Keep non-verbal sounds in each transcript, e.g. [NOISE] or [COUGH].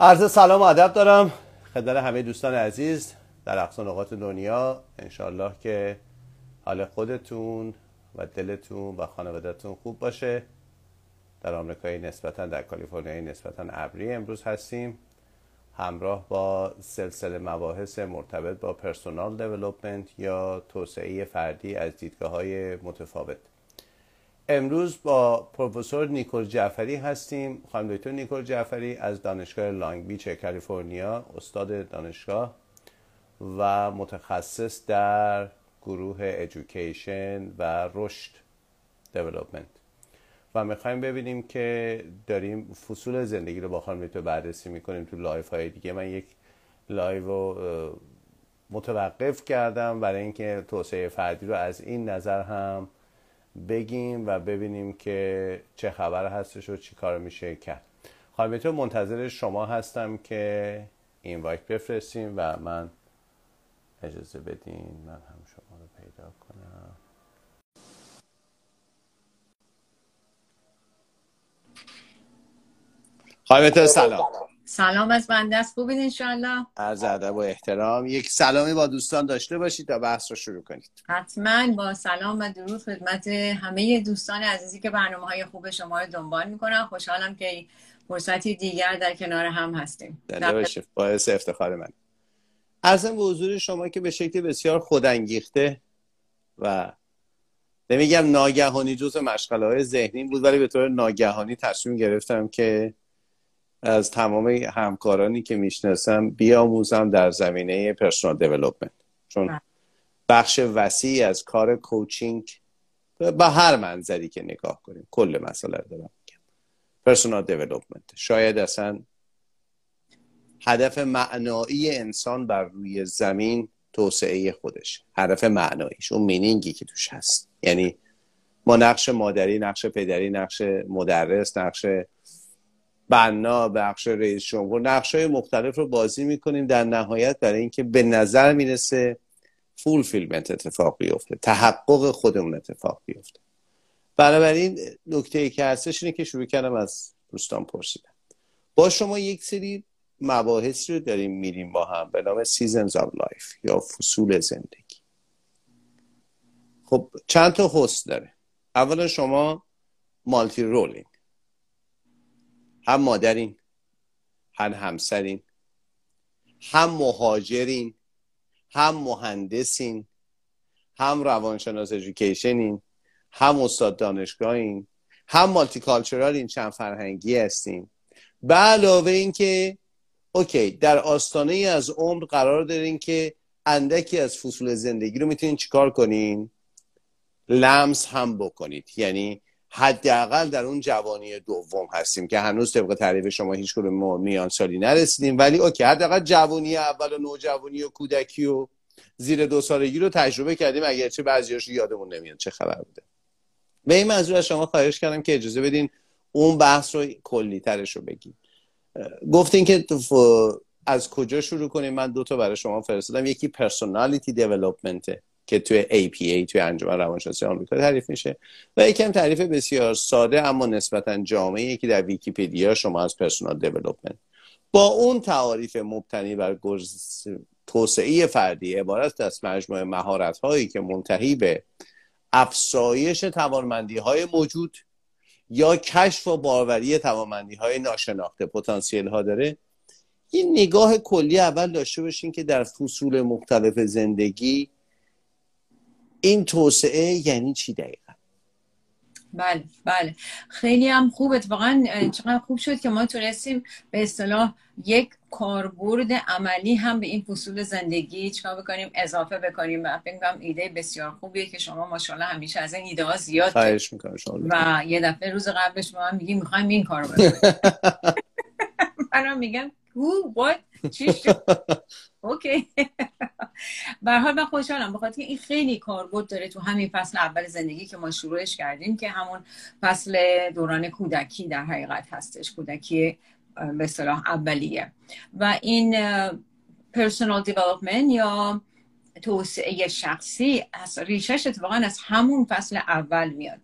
عرض سلام و ادب دارم. خدمت همه دوستان عزیز در اقصا نقاط دنیا. انشالله که حال خودتون و دلتون و خانوادتون خوب باشه. در آمریکای نسبتا در کالیفرنیا نسبتا ابری امروز هستیم. همراه با سلسله مباحث مرتبط با personal development یا توسعه فردی از دیدگاه های متفاوت. امروز با پروفسور نیکول جعفری هستیم خانم دکتر نیکول جعفری از دانشگاه لانگ بیچ کالیفرنیا استاد دانشگاه و متخصص در گروه education و رشد development و می‌خوایم ببینیم که داریم فصول زندگی رو با خانم دکتر بررسی می‌کنیم تو لایو های دیگه. من یک لایو متوقف کردم برای اینکه توسعه فردی رو از این نظر هم بگیم و ببینیم که چه خبر هستش و چی کار میشه کرد. خانم تو منتظر شما هستم که این وایت بفرستیم و من اجازه بدین من هم شما رو پیدا کنم. خانم سلام. سلام از بنده است خوبید انشالله عرض ادب و احترام. یک سلامی با دوستان داشته باشید تا بحث رو شروع کنید. حتما با سلام و درود خدمت همه دوستان عزیزی که برنامه های خوب شما رو دنبال می‌کنم خوشحالم که فرصتی دیگر در کنار هم هستیم. در باعث افتخار من. ارزم به حضور شما که به شکل بسیار خودانگیخته و نمیگم ناگهانی جز مشغله های ذهنی بود ولی به طور ناگهانی تصمیم گرفتم که از تمام همکارانی که می‌شناسم بیاموزم در زمینه پرسونال دیولپمنت چون بله. بخش وسیعی از کار کوچینگ به هر منظری که نگاه کنیم کل مسئله رو دارم میگم. پرسونال دیولپمنت شاید اصلا هدف معنایی انسان بر روی زمین توسعه خودش. هدف معناییش اون مینینگی که توش هست. یعنی ما نقش مادری نقش پدری نقش مدرس نقش بنا بخش رئیس جمهور. نقش های مختلف رو بازی می‌کنیم. در نهایت برای اینکه به نظر می‌رسه fulfillment اتفاق بیفته. تحقق خودمون اتفاق بیفته. بنابراین نکته ای که هستش اینه که شروع کردم از دوستان پرسیدم با شما یک سری مباحثی رو داریم میریم با هم به نام seasons of life یا فصول زندگی. خب چند تا هست داره؟ اولا شما multi-roling هم مادرین هم همسرین هم مهاجرین هم مهندسین هم روانشناس education ین هم استاد دانشگاهین هم multicultural ین چند فرهنگی هستین به علاوه اینکه okay در آستانه ای از عمر قرار دارین که اندکی از فصول زندگی رو می‌تونین چیکار کنین؟ لمس هم بکنید. یعنی حداقل در اون جوانی دوم هستیم که هنوز طبق تعریف شما هیچ کدوم میان سالی نرسیدیم. ولی okay حداقل جوانی اول و نوجوانی و کودکی و زیر دو سالگی رو تجربه کردیم. اگرچه بعضیاش یادمون نمیاد چه خبر بوده. به این منظور از شما خواهش کردم که اجازه بدین اون بحث رو کلی ترش رو بگیم. گفتین که از کجا شروع کنیم؟ من دو تا برای شما فرستادم. یکی personality development ه که توی APA توی انجمن روانشناسی آمریکا تعریف میشه. و یکم تعریف بسیار ساده اما نسبتا جامعیه که در ویکیپدیا شما از personal development با اون تعاریف مبتنی بر توسعه فردی عبارت از مجموعه مهارت هایی که منتهی به افزایش توانمندی های موجود یا کشف و باروری توانمندی های ناشناخته پتانسیل ها داره. یه نگاه کلی اول داشته باشین که در فصول مختلف زندگی این توسعه یعنی چی دقیقا؟ بله بله. خیلی هم خوب اتفاقا چقدر خوب شد که ما تونستیم به اصطلاح یک کاربرد عملی هم به این فصول زندگی چکار بکنیم اضافه بکنیم و فکر ایده بسیار خوبیه که شما ماشاءالله همیشه از این ایده ها زیاد و یه دفعه روز قبلش ما هم میگیم می‌خوایم این کارو بکنیم. [LAUGHS] [LAUGHS] منم میگم who what چی [LAUGHS] اوکی. به حال من خوشحالم. بخاطر این خیلی کاربرد داره تو همین فصل اول زندگی که ما شروعش کردیم که همون فصل دوران کودکی در حقیقت هستش. کودکی به صلاح اولیه. و این پرسونال دیولپمنت یا توسعه شخصی از ریشش اتفاقا از همون فصل اول میاد.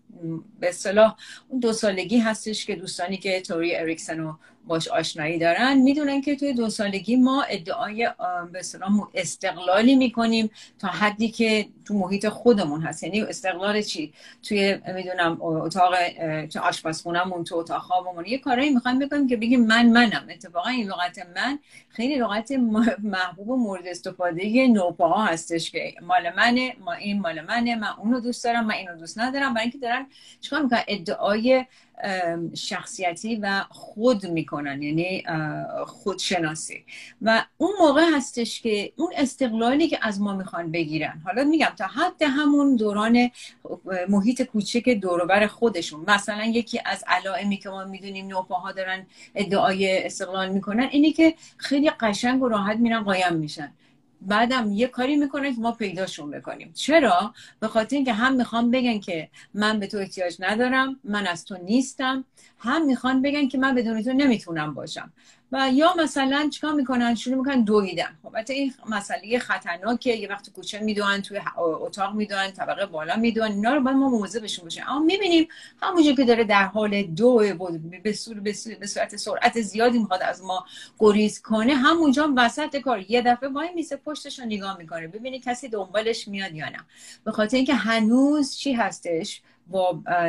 به اصطلاح اون دو سالگی هستش که دوستانی که توری اریکسن رو باش آشنایی دارن می‌دونن که توی دو سالگی ما ادعای به اصطلاح استقلالی می‌کنیم تا حدی که تو محیط خودمون هست. یعنی استقلال چی؟ توی می‌دونم اتاق آشپزخونهمون تو اتاق خوابمون یه کارایی می‌خوایم بکنیم که بگیم من منم. اتفاقا این لغت من خیلی لغت محبوب و مورد استفاده نوپاها هستش که مال منه ما این مال منه من اونو دوست دارم من اینو دوست ندارم. برای اینکه دارن چیکار می‌کنن؟ ادعای شخصیتی و خود می‌کنن یعنی خودشناسی. و اون موقع هستش که اون استقلالی که از ما می‌خوان بگیرن. حالا میگم تا حد همون دوران محیط کوچک دوروبر خودشون. مثلا یکی از علائمی که ما می‌دونیم نوپاها دارن ادعای استقلال می‌کنن اینی که خیلی قشنگ و راحت میرن قایم میشن. بعدم یه کاری می‌کنه که ما پیداشون بکنیم. چرا؟ به خاطر اینکه هم می‌خوام بگن که من به تو احتیاج ندارم من از تو نیستم. هم می‌خوان بگن که من بدون تو نمی‌تونم باشم. و یا مثلا چیکار می‌کنن؟ شروع می‌کنن دویدن. خب این مسئله خطرناکه یه وقت کوچه می‌دونن توی اتاق می‌دونن طبقه بالا می‌دونن. اینا رو باید ما بشون باشیم اما می‌بینیم همونجا که داره در حال دو به صورت سرعت زیادی می‌خواد از ما گریز کنه همونجا وسط کار. یه دفعه وای میسه پشتش رو نگاه می‌کنه. ببینی کسی دنبالش میاد یا نه. به خاطر اینکه هنوز چی هستش؟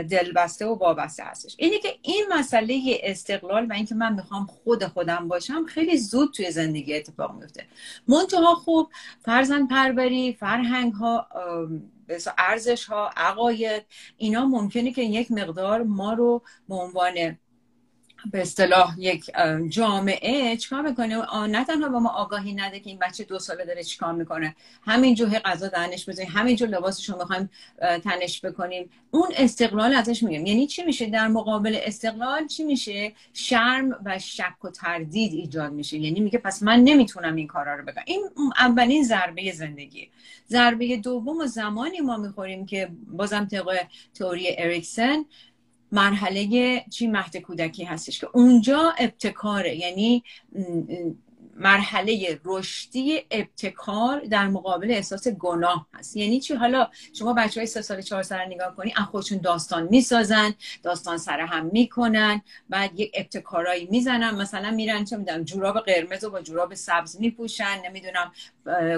دلبسته و وابسته هستش. اینه که این مسئله استقلال و اینکه من می‌خوام خود خودم باشم خیلی زود توی زندگی اتفاق میفته. منتها خوب فرزند پروری فرهنگ ها ارزش ها عقاید اینا ممکنه که یک مقدار ما رو به عنوان به اصطلاح یک جامعه چیکار می‌کنه؟ نه تنها با ما آگاهی نده که این بچه دو ساله داره چیکار می‌کنه. همین جو غذا دهنش بزنیم همین جو لباسش رو می‌خوایم تنش بکنیم. اون استقلال ازش میگیم یعنی چی میشه؟ در مقابل استقلال چی میشه؟ شرم و شک و تردید ایجاد میشه. یعنی میگه پس من نمی‌تونم این کارا رو بکنم. این اولین ضربه زندگی. ضربه دوم و زمانی ما می‌خوریم که بازم طبق تئوری اریکسن مرحله چی مهد کودکی هستش که اونجا ابتکاره. یعنی مرحله رشدی ابتکار در مقابل احساس گناه هست. یعنی چی؟ حالا شما بچه های سه سال چهار سال نگاه کنی از خودشون داستان می‌سازن داستان سر هم می‌کنن بعد یک ابتکارایی می‌زنن مثلا میرن چه می‌دونم جوراب قرمز و با جوراب سبز میپوشن نمی‌دونم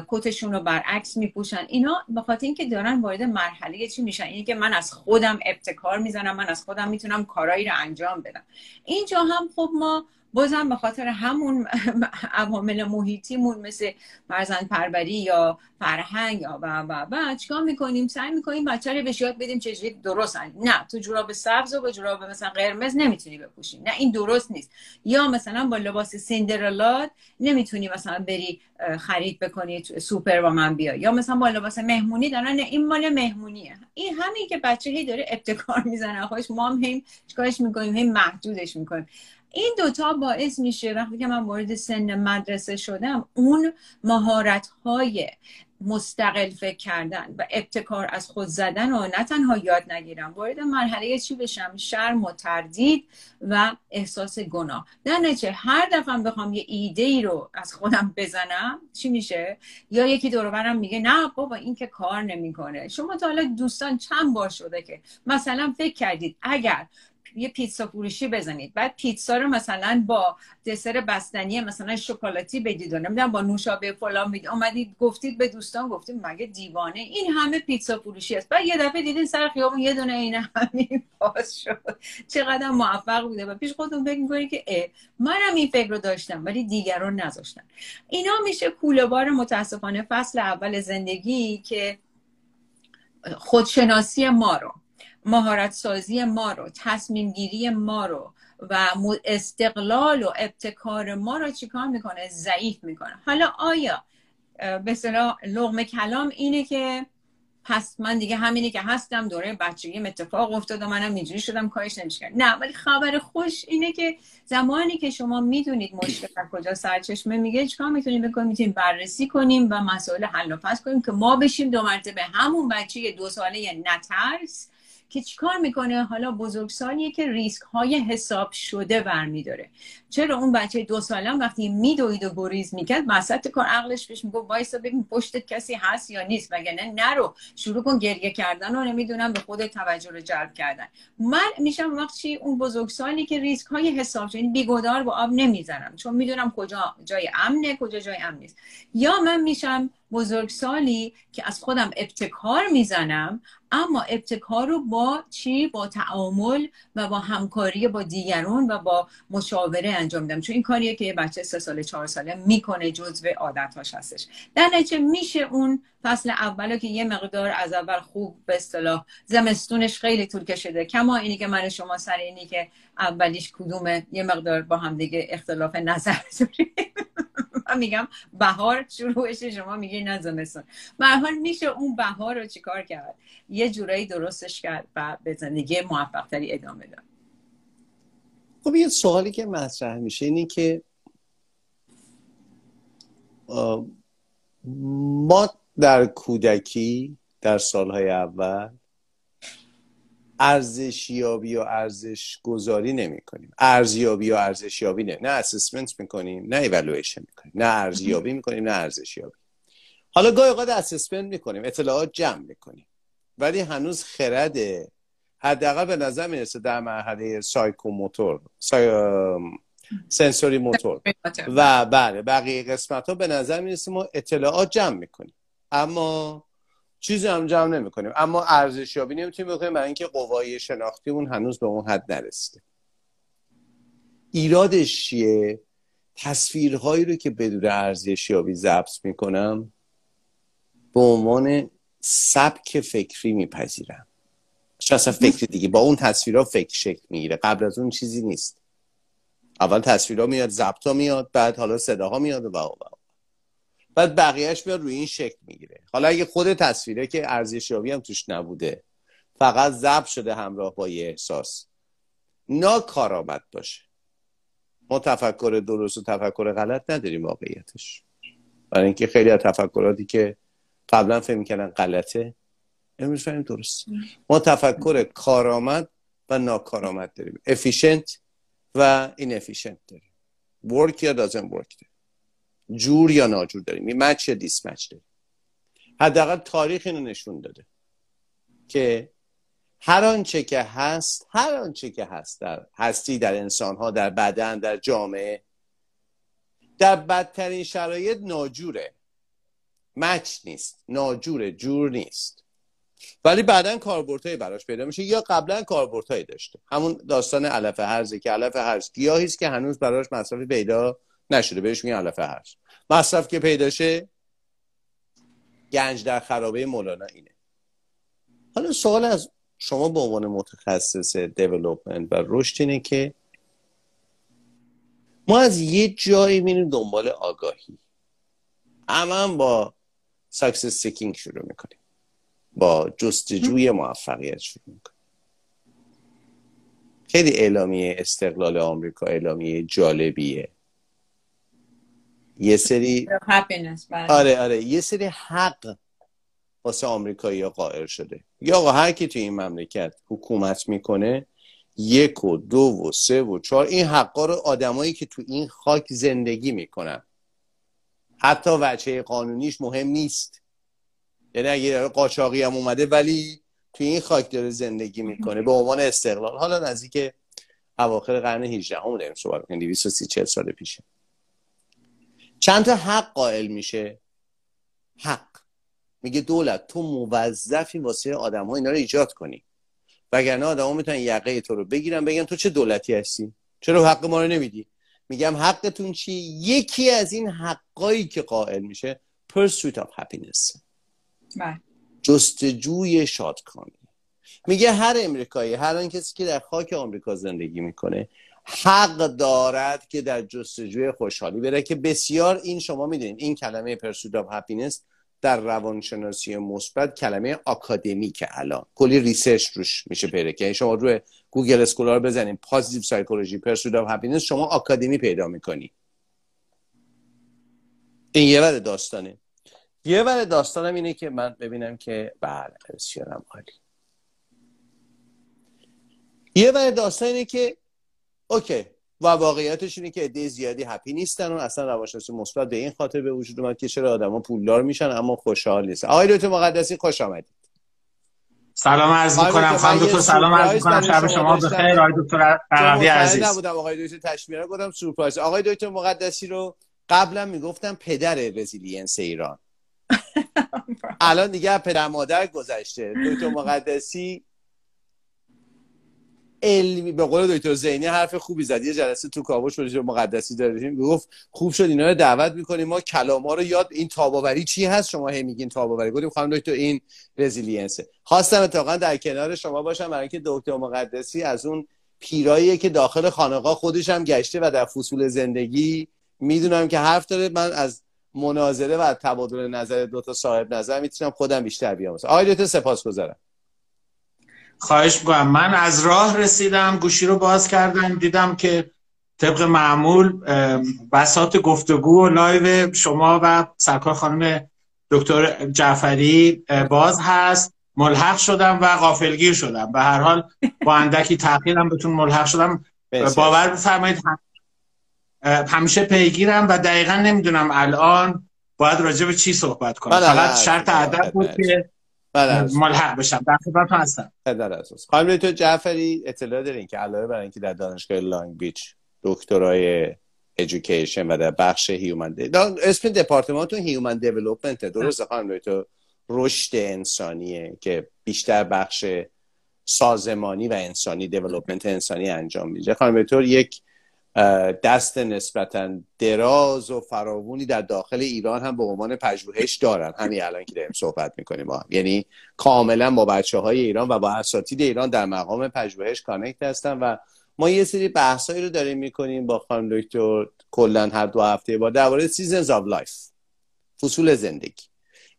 کتشون رو برعکس میپوشن. اینا به خاطر اینکه دارن وارد مرحله چی میشن؟ اینی که من از خودم ابتکار می‌زنم من از خودم می‌تونم کارایی رو انجام بدم. اینجا هم خب ما بازم به خاطر همون [LAUGHS] عوامل محیطیمون مثل فرزند پروری یا فرهنگ یا و و و چیکار می‌کنیم؟ سعی می‌کنیم بچه رو بهش یاد بدیم چجوری درست نه تو جوراب سبز و با جوراب مثلا قرمز نمی‌تونی بپوشی. نه این درست نیست. یا مثلا با لباس سیندرلاد نمی‌تونی مثلا بری خرید بکنی سوپر با من بیا یا مثلا با لباس مهمونی دارن نه این مال مهمونیه. این همین که بچه هی داره ابتکار می‌زنه. خودش ما هم هی چیکارش می‌کنیم هی محدودش می‌کنیم. این دوتا باعث میشه وقتی که من وارد سن مدرسه شدم اون مهارت های مستقل فکر کردن و ابتکار از خود زدن و نه تنها یاد نگیرم وارد مرحله چی بشم؟ شرم و تردید و احساس گناه. در نچه هر دفعه بخوام یه ایده ای رو از خودم بزنم چی میشه؟ یا یکی دور برم میگه نه بابا این که کار نمی‌کنه. شما تا حالا دوستان چند بار شده که مثلا فکر کردید اگر یه پیتزا فروشی بزنید. بعد پیتزا رو مثلا با دسر بستنی مثلا شکلاتی بدید و نمی‌دونم با نوشابه فلان می‌دید اومدید گفتید به دوستان گفتید مگه دیوانه؟ این همه پیتزا فروشی است. بعد یه دفعه دیدین سر خیابون یه دونه این همین باز شد. چقدر موفق بوده. و پیش خودتون فکر می‌کنید که منم این فکر رو داشتم ولی دیگران نذاشتن اینا میشه کوله بار متاسفانه فصل اول زندگی که خودشناسی ما رو مهارت سازی ما رو تصمیم گیری ما رو و استقلال و ابتکار ما رو چیکار می‌کنه؟ ضعیف می‌کنه. حالا آیا به اصطلاح لغم کلام اینه که پس من دیگه همینی که هستم دوره بچگی اتفاق افتاد و منم اینجوری شدم کارش نمیشه نه ولی خبر خوش اینه که زمانی که شما می‌دونید مشکل از کجا سرچشمه میگه چیکار می‌تونیم بکنیم؟ می‌تونیم بررسی کنیم و مسائل حل و فصل کنیم که ما بشیم دو مرتبه همون بچه دو ساله نترس که چیکار می‌کنه؟ حالا بزرگسالیه که ریسک های حساب شده برمیداره. چرا اون بچه دو سالم وقتی میدوید و گریز می‌کرد وسط کار عقلش بهش می‌گفت وایسا ببین پشتت کسی هست یا نیست؟ وگرنه نرو شروع کن گریه کردن و نمی‌دونم به خود توجه رو جلب کردن. من میشم وقتی اون بزرگسالی که ریسک های حساب شده بیگدار با آب نمی‌زنم چون می‌دونم کجا جای امنه کجا جای امن نیست. یا من میشم بزرگسالی که از خودم ابتکار می‌زنم اما ابتکار رو با چی؟ با تعامل و با همکاری با دیگران و با مشاوره انجام میدم. چون این کاریه که یه بچه سه ساله چهار ساله می‌کنه جزو عادتهاش هستش. در نتیجه میشه اون فصل اول که یه مقدار از اول خوب به اصطلاح زمستونش خیلی طول کشیده. کما اینی که من شما سر اینی که اولیش کدومه؟ یه مقدار با هم دیگه اختلاف نظر [LAUGHS] داریم. من میگم بهار شروعش شما میگی نه زمستون حال میشه اون بهار رو چیکار کرد؟ یه جورایی درستش کرد و به زندگی موفق تری ادامه داد. خب یه سوالی که مطرح میشه اینی که ما در کودکی در سالهای اول ارزشیابی و ارزش گذاری نمی کنیم ارزیابی و ارزشیابی نه. نه assessment می‌کنیم نه ایوالویشن می‌کنیم. نه ارزیابی می‌کنیم نه ارزشیابی. حالا گاهی اوقات assessment می‌کنیم اطلاعات جمع می‌کنیم. ولی هنوز خرده حداقل به نظر می‌رسه در مرحله psychomotor psy... sensorimotor. و بله بقیه قسمت ها به نظر می‌رسه ما اطلاعات جمع می‌کنیم. اما چیزی هم جمع نمی کنیم اما ارزشیابی نمی‌تونیم بکنیم برای اینکه قوای شناختیمون هنوز به اون حد نرسیده. ایرادش چیه؟ تصویرهایی رو که بدون ارزشیابی ضبط می‌کنم به عنوان سبک فکری میپذیرم. چه اصلا فکر دیگه با اون تصویرها فکر شکل می‌گیره. قبل از اون چیزی نیست. اول تصویرها میاد ضبط میاد بعد حالا صداها میاد و و. بعد بقیهش میاد روی این شکل می‌گیره. حالا اگه خود تصویره که ارزشیابی هم توش نبوده فقط ضبط شده همراه با یه احساس. ناکارآمد باشه. ما تفکر درست و تفکر غلط نداریم واقعیتش. برای اینکه خیلی از تفکراتی که قبلا فهم می‌کنن غلطه امروز فهمیم درست. ما تفکر کارآمد و ناکارآمد داریم. efficient و inefficient داریم. ورک یا دازن ورک جور یا ناجور داریم؟ این مچ یا دیس مچ داریم؟ حداقل تاریخ اینو نشون داده که هر آنچه که هست هر آنچه که هست در هستی در انسان ها در بدن در جامعه در بدترین شرایط ناجوره. مچ نیست ناجوره جور نیست. ولی بعدا کاربردهایی براش پیدا میشه یا قبلا کاربردهایی داشته. همون داستان علف هرزه که علف هرز گیاهی که هنوز براش مصرفی پیدا نشده بهش میگن علف هرز مصرف که پیداشه گنج در خرابه مولانا اینه. حالا سوال از شما به عنوان متخصص development و رشد اینه که ما از یه جایی میریم دنبال آگاهی. اما با success seeking شروع می‌کنیم. با جستجوی موفقیت شروع می‌کنیم. خیلی اعلامیه استقلال آمریکا اعلامیه جالبیه. یه سری بله. آره آره. یه سری حق واسه آمریکایی ها قائل شده. یا آقا هر کی تو این مملکت حکومت می‌کنه یک و دو و سه و چهار این حقا رو آدمایی که تو این خاک زندگی می‌کنن. حتی وچه قانونیش مهم نیست. یعنی اگه قاچاقی هم اومده ولی تو این خاک داره زندگی می‌کنه به عنوان استقلال. حالا نزدیک اواخر قرن 18 هم داریم صحبت کنیم 230 40 سال پیشه. چند تا حق قائل میشه؟ حق. میگه دولت تو موظفی واسه آدم ها اینا رو ایجاد کنی. وگرنه آدم ها می‌تونن یقه تو رو بگیرن بگن تو چه دولتی هستی؟ چرا حق ما رو نمیدی؟ میگم حقتون چی؟ یکی از این حقایی که قائل میشه pursuit of happiness. بله. جستجوی شادکامی. میگه هر امریکایی هر آن کسی که در خاک آمریکا زندگی می‌کنه حق دارد که در جستجوی خوشحالی بره. که بسیار این شما می‌دونید این کلمه pursuit of happiness در روانشناسی مثبت کلمه که الان. کلی research روش میشه پیدا که شما روی گوگل اسکولار بزنید positive psychology pursuit of happiness شما آکادمی پیدا می‌کنی. این یه ور داستانه. یه ور داستانم اینه که من ببینم که بله بسیارم عالی. یه ور داستان اینه که اوکی. و واقعیتش اینه که عده زیادی هپی نیستن و اصلا روانشناسی مثبت به این خاطر به وجود اومد که چرا آدما پولدار میشن اما خوشحال نیستن. آقای دکتر مقدسی خوش آمدید. سلام عرض می‌کنم. خانم دکتر سلام عرض می‌کنم. شب شما بخیر. آقای دکتر عربی عزیز. نبودم. آقای دکتر تشمیره گفتم سورپرایز. آقای دکتر مقدسی رو قبلا می‌گفتم پدر رزیلینس ایران. [LAUGHS] الان دیگه پدر مادر گذشته. دکتر مقدسی علمی به قول دکتر زینی حرف خوبی زد. یه جلسه تو کاوش بود مقدسی داریم گفت خوب شد اینا رو دعوت می‌کنیم. ما کلام ها رو یاد این تاباوری چی هست؟ شما هی میگین تاباوری. گفتیم خانم دکتر این رزیلینسه. خواستم اتفاقا در کنار شما باشم برای اینکه دکتر مقدسی از اون پیرهاییه که داخل خانقاه خودش هم گشته و در فصول زندگی می‌دونم که حرف داره. من از مناظره و تبادل نظر دو تا صاحب نظر می‌تونم خودم بیشتر بیام. آقای دکتر سپاسگزارم. خواهش می‌کنم. من از راه رسیدم گوشی رو باز کردم دیدم که طبق معمول بساط گفتگو و لایو شما و سرکار خانم دکتر جعفری باز هست. ملحق شدم و غافلگیر شدم. به هر حال با اندکی تاخیرم بهتون ملحق شدم. باور بفرمایید همیشه پیگیرم و دقیقا نمی‌دونم الان باید راجع به چی صحبت کنم. بله، فقط بله، شرط ادب بله، بود که ملحق بشم. در خدمتتون هستم. در اساس خانم تو جعفری اطلاع دارین که علاوه بر اینکه در دانشگاه لانگ بیچ دکترای education و در بخش human اسم دپارتمانتون human development درسته خانم تو رشد انسانیه که بیشتر بخش سازمانی و انسانی development انسانی انجام میده. خانم دکتر یک دست نسبتا دراز و فراوونی در داخل ایران هم به عنوان پژوهش دارن. همین الان که داریم صحبت می‌کنیم. با هم یعنی کاملا با بچه های ایران و با اساتید ایران در مقام پژوهش connect هستن و ما یه سری بحثایی رو داریم می‌کنیم با خانم دکتر. کلا هر دو هفته با درباره seasons of life فصول زندگی.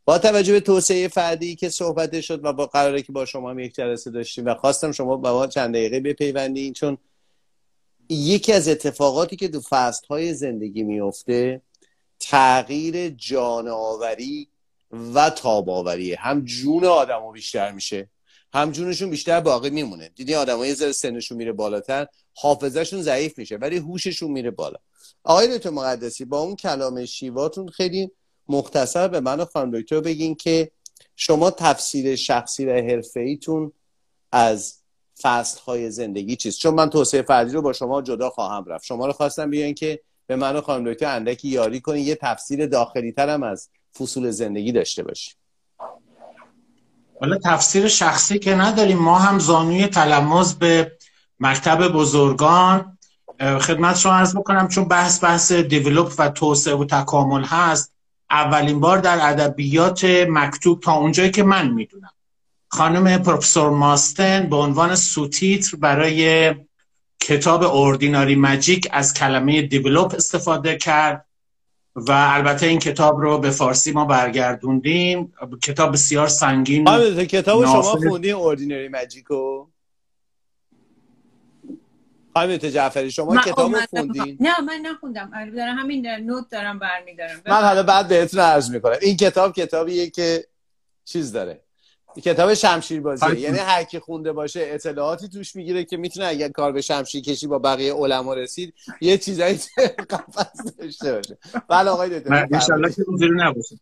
با توجه به توسعه فردی که صحبت شد و با قراره که با شما هم یک جلسه داشتیم و خواستم شما با ما چند دقیقه بپیوندین چون یکی از اتفاقاتی که تو فصل های زندگی میفته تغییر جانآوری و تاباوری هم جون آدم بیشتر میشه هم جونشون بیشتر باقی میمونه. دیدی آدم یه ذره سنشون میره بالاتر حافظهشون ضعیف میشه ولی هوششون میره بالا. آقای دکتر مقدسی با اون کلام شیواتون خیلی مختصر به من و خانم دکتر بگین که شما تفسیر شخصی و حرفه ایتون از فصل های زندگی چیست؟ چون من توسعه فردی رو با شما جدا خواهم رفت. شما رو خواستم بیان که به من و خانم دکتر اندکی یاری کنید یه تفسیر داخلی ترم از فصول زندگی داشته باشیم حالا تفسیر شخصی که نداریم. ما هم زانوی تلمز به مکتب بزرگان. خدمت شما عرض بکنم چون بحث بحث دیولوپ و توسعه و تکامل هست اولین بار در ادبیات مکتوب تا اونجایی که من می‌دونم. خانم پروفسور ماستن به عنوان سوتیتر برای کتاب اوردیناری مجیک از کلمه دیولوپ استفاده کرد و البته این کتاب رو به فارسی ما برگردوندیم. کتاب بسیار سنگین آره کتاب شما خوندین اوردیناری مجیکو خانم جعفری شما کتاب رو خوندین؟ نه من نخوندم. دارم همین نوت دارم برمیدارم. من حالا بعد بهتون عرض می‌کنم. این کتاب کتابیه که چیز داره؟ کتاب شمشیر بازی. یعنی هر کی خونده باشه اطلاعاتی توش می‌گیره که می‌تونه اگر کار به شمشیر کشی با بقیه علما رسید یه چیزایی [LAUGHS] قفس داشته باشه. بله آقای دکتر ان که نباشه.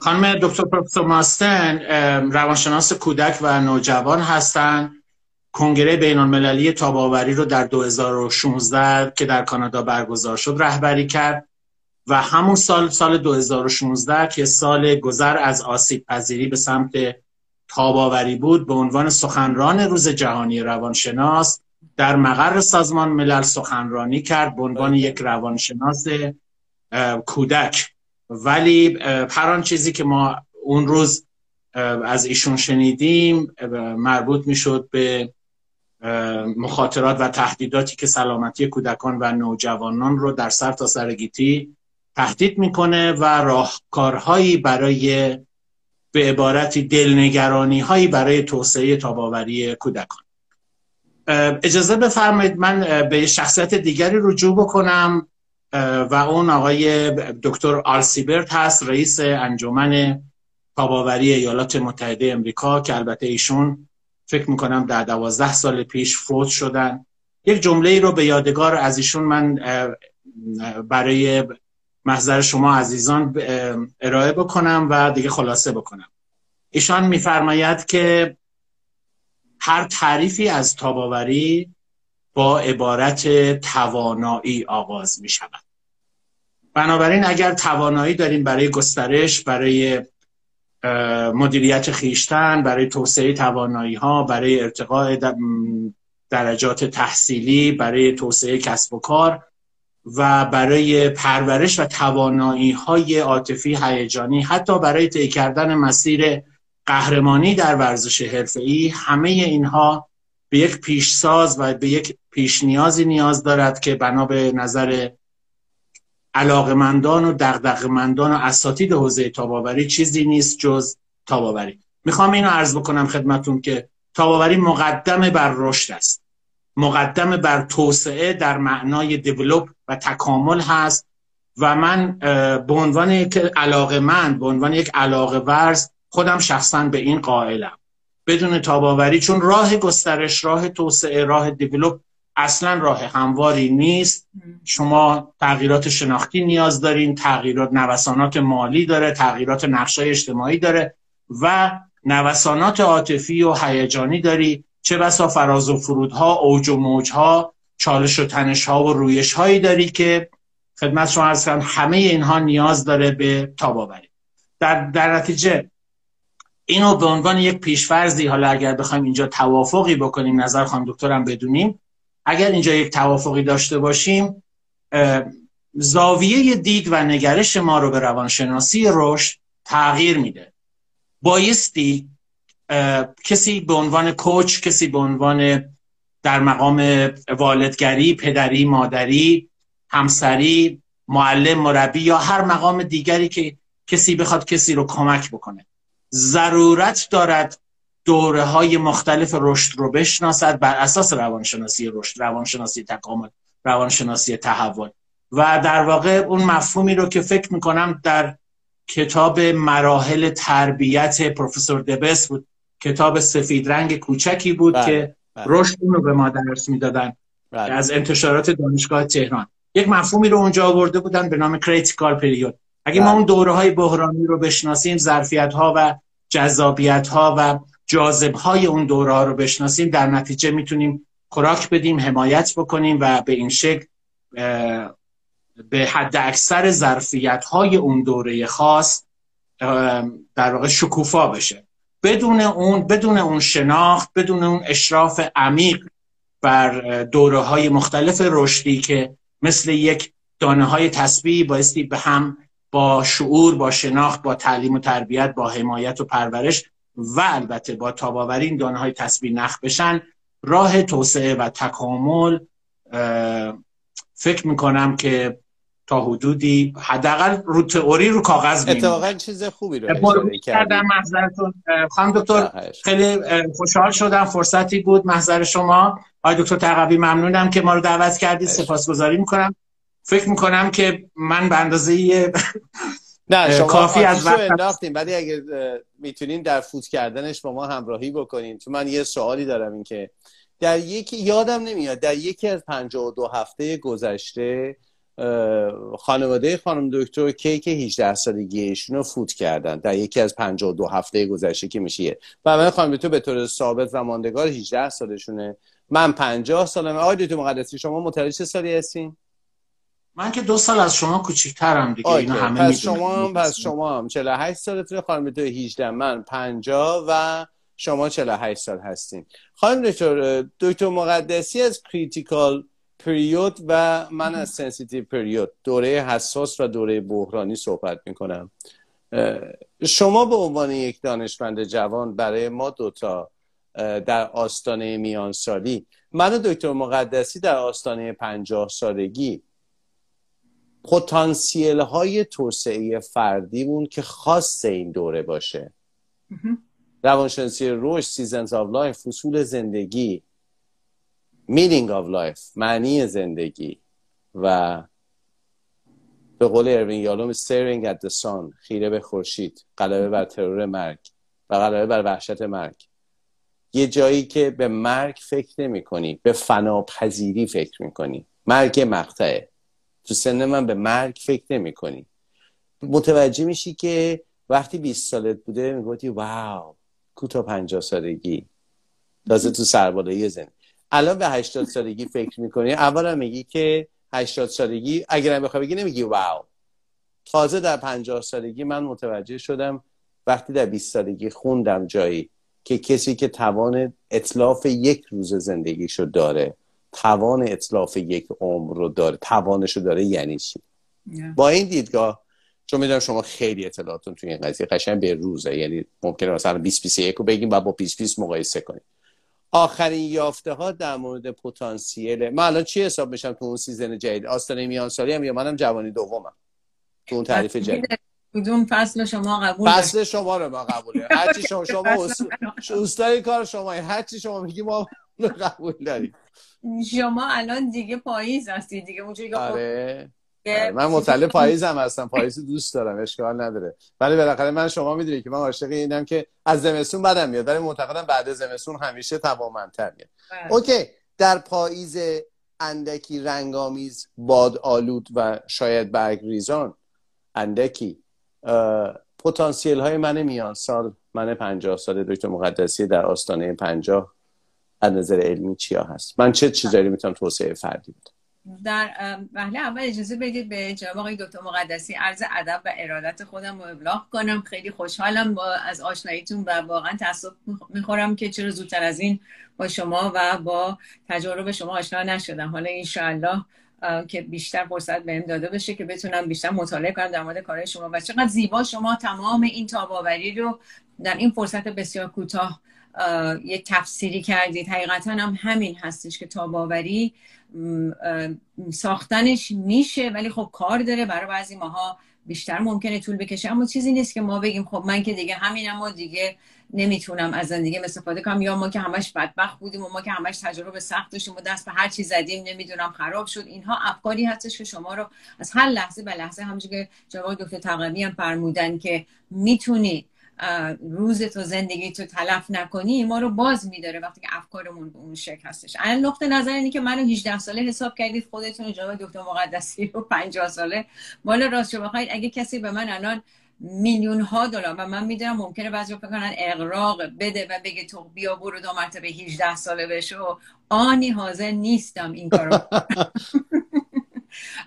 خانم دکتر پروفسور ماستن روانشناس کودک و نوجوان هستن. کنگره بین المللی تاباوری رو در 2016 که در کانادا برگزار شد رهبری کرد. و همون سال سال 2016 که سال گذر از آسیب پذیری به سمت تاباوری بود به عنوان سخنران روز جهانی روانشناس در مقر سازمان ملل سخنرانی کرد به عنوان یک روانشناس کودک. ولی هر آن چیزی که ما اون روز از ایشون شنیدیم مربوط می‌شد به مخاطرات و تهدیداتی که سلامتی کودکان و نوجوانان رو در سر تا سرگیتی تهدید می‌کنه و راهکارهایی برای به عبارتی دلنگرانی هایی برای توسعه تاباوری کودکان. اجازه بفرمایید من به شخصیت دیگری رجوع بکنم و اون آقای دکتر آلسیبرت هست رئیس انجمن تاباوری ایالات متحده امریکا که البته ایشون فکر می‌کنم در دوازده سال پیش فوت شدن. یک جمله رو به یادگار از ایشون من برای محضر شما عزیزان ارائه بکنم و دیگه خلاصه بکنم. ایشان میفرماید که هر تعریفی از تاباوری با عبارت توانایی آغاز می شود بنابراین اگر توانایی داریم برای گسترش برای مدیریت خیشتن برای توسعه توانایی ها برای ارتقاء درجات تحصیلی برای توسعه کسب و کار و برای پرورش و توانایی های عاطفی هیجانی حتی برای طی کردن مسیر قهرمانی در ورزش حرفه‌ای همه اینها به یک پیشساز و به یک پیش نیازی نیاز دارد که بنا به نظر علاقمندان و دغدغه‌مندان و اساتید حوزه تاباوری چیزی نیست جز تاباوری. می‌خوام اینو عرض بکنم خدمتون که تاباوری مقدم بر رشد است. مقدم بر توسعه در معنای دیولوب و تکامل هست و من به عنوان یک علاقه من به عنوان یک علاقه ورز خودم شخصا به این قائلم. بدون تاباوری چون راه گسترش راه توسعه راه دیولوب اصلا راه همواری نیست. شما تغییرات شناختی نیاز دارین تغییرات نوسانات مالی داره تغییرات نقشای اجتماعی داره و نوسانات عاطفی و هیجانی داری. چه بسا فراز و فرودها اوج و موجها چالش و تنش ها و رویش هایی داری که خدمت شما عرض کنم همه اینها نیاز داره به تاباوری. در, در نتیجه اینو به عنوان یک پیشفرزی حالا اگر بخوایم اینجا توافقی بکنیم نظر خانم دکترم بدونیم اگر اینجا یک توافقی داشته باشیم زاویه دید و نگرش ما رو به روانشناسی رشد تغییر میده. بایستی کسی به عنوان کوچ کسی به عنوان در مقام والدگری پدری مادری همسری معلم مربی یا هر مقام دیگری که کسی بخواد کسی رو کمک بکنه. ضرورت دارد دوره های مختلف رشد رو بشناسد بر اساس روانشناسی رشد روانشناسی تکامل روانشناسی تحول. و در واقع اون مفهومی رو که فکر می‌کنم در کتاب مراحل تربیت پروفسور دبس بود. کتاب سفید رنگ کوچکی بود بله، که بله. رشد رو به ما درس می‌دادن بله. از انتشارات دانشگاه تهران یک مفهومی رو اونجا آورده بودن به نام کریتیکال پریود اگه ما اون دوره های بحرانی رو بشناسیم ظرفیت ها و جذابیت ها و جاذب های اون دوره ها رو بشناسیم در نتیجه می‌تونیم خوراک بدیم حمایت بکنیم و به این شکل به حد اکثر ظرفیت های اون دوره خاص در واقع شکوفا بشه بدون اون بدون اون شناخت بدون اون اشراف عمیق بر دوره های مختلف رشدی که مثل یک دانه های تسبیح بایستی به هم با شعور با شناخت با تعلیم و تربیت با حمایت و پرورش و البته با تاباوری این دانه های تسبیح نخ بشن راه توسعه و تکامل فکر می‌کنم که تا حدودی حداقل رو تئوری رو کاغذ میمونه اتفاقا چیز خوبی رو کردم محضرتون. خانم دکتر خیلی خوشحال شدم فرصتی بود. محضر شما. آقای دکتر تقوی ممنونم که ما رو دعوت کردید سپاسگزاری می‌کنم. فکر می‌کنم که من به اندازه نه شما کافی از وقت انداختیم ولی اگه می‌تونین در فوت کردنش با ما همراهی بکنین. چون من یه سوالی دارم این که در یکی یادم نمیاد در یکی از 52 هفته گذشته خانواده خانم دکتر کیک 18 سالگیشون رو فوت کردن. در یکی از 52 هفته گذشته که میشه و من خانم دکتر به طور ثابت و ماندگار 18 سالشونه. من 50 سالم آقای دکتر مقدسی شما متولد چه سالی هستین؟ من که دو سال از شما کوچیک‌ترم دیگه اینا همه پس شما هم پس شما هم 48 سالتونه خانم دکتر 18 من 50 و شما 48 سال هستین. خانم دکتر دکتر مقدسی از critical period و من از sensitive period دوره حساس و دوره بحرانی صحبت می‌کنم. شما به عنوان یک دانشمند جوان برای ما دوتا در آستانه میان سالی من و دکتر مقدسی در آستانه پنجاه سالگی پتانسیل های توسعه فردیمون که خاص این دوره باشه. روانشناسی رشد seasons of life فصول زندگی. Meaning of life. معنی زندگی. و به قول اروین یالوم staring at the sun. خیره به خورشید. غلبه بر ترور مرگ. و غلبه بر وحشت مرگ. یه جایی که به مرگ فکر نمی کنی. به فناپذیری فکر می‌کنی مرگ مقطعه. تو سن من به مرگ فکر نمی کنی. متوجه میشی که وقتی 20 سالت بوده می‌گفتی واو کوتا پنجاه سالگی. تازه تو سربالایی زن الان به 80 سالگی فکر می‌کنی؟ اولا میگی که 80 سالگی اگرم بخوای بگی نمیگی واو. تازه در 50 سالگی من متوجه شدم وقتی در 20 سالگی خوندم جایی که کسی که توان اطلاف یک روز زندگیشو داره توان اطلاف یک عمر رو داره توانش رو داره یعنی چی؟ با این دیدگاه چون می‌دونم شما خیلی اطلاعاتون توی این قضیه قشنگ به روزه یعنی ممکنه مثلا 20 21 رو بگیم و با 20 20 مقایسه کنیم. آخرین یافته ها در مورد پتانسیل. من الان چی حساب میشم تو اون سیزن جدید؟ آستانه میان سالی هم یا منم جوانی دومم. تو اون تعریف جدید. کدوم فصل شما قبول فصل شما رو ما قبوله. هرچی شما شما اوستای کار شما هرچی شما میگی ما قبول داریم. شما الان دیگه پاییز هستی. دیگه اونجوری آره. آره. من مطلع پاییز هم هستم. پاییز دوست دارم. اشکال نداره. ولی بالاخره من شما می‌دونی که من عاشق اینم که از زمستون بدم میاد. ولی معتقدم بعد زمستون همیشه توامنتر میاد. بله. اوکی. در پاییز اندکی رنگامیز باد آلود و شاید برگ ریزان اندکی پتانسیل های من میان. سال من پنجاه سال دکتر مقدسی در آستانه پنجاه از نظر علمی چیا هست؟ من چه چیزایی می‌تونم توسعه فردی بدم؟ در وهله اول اجازه بدید به جناب آقای دکتر مقدسی عرض ادب و ارادت خودم رو ابلاغ کنم. خیلی خوشحالم با از آشناییتون و واقعا تاسف می‌خورم که چرا زودتر از این با شما و با تجارب شما آشنا نشدم. حالا انشاءالله که بیشتر فرصت بهم داده بشه که بتونم بیشتر مطالعه کنم در مورد کارهای شما و چقدر زیبا شما تمام این تاباوری رو در این فرصت بسیار کوتاه یک تفسیری کردید حقیقتا هم همین هستش که تاباوری ساختنش میشه ولی خب کار داره. برای بعضی ماها بیشتر ممکنه طول بکشه. اما چیزی نیست که ما بگیم خب من که دیگه همینم و دیگه نمی‌تونم از زندگی استفاده کنم. یا ما که همش بدبخت بودیم و ما که همش تجربه سخت داشتیم و دست به هر چیز زدیم نمی‌دونم خراب شد. اینها افکاری هستش که شما رو از هر لحظه به لحظه همونجوری که جواب دکتر تقوی هم فرمودن که می‌تونید روز تو زندگی تو تلف نکنی ما رو باز میداره وقتی که افکارمون به اون شکل هستش. الان نقطه نظر اینه که منو 18 ساله حساب کردید خودتون جواب دکتر مقدسی رو 50 ساله. بالا راست شو بخواید اگه کسی به من الان میلیون ها دلار و من می‌دونم ممکنه بعضی فکر کنن اقراق بده و بگه تو بیا برو دو مرتبه 18 ساله بشو. آنی حاضر نیستم این کارو. [LAUGHS]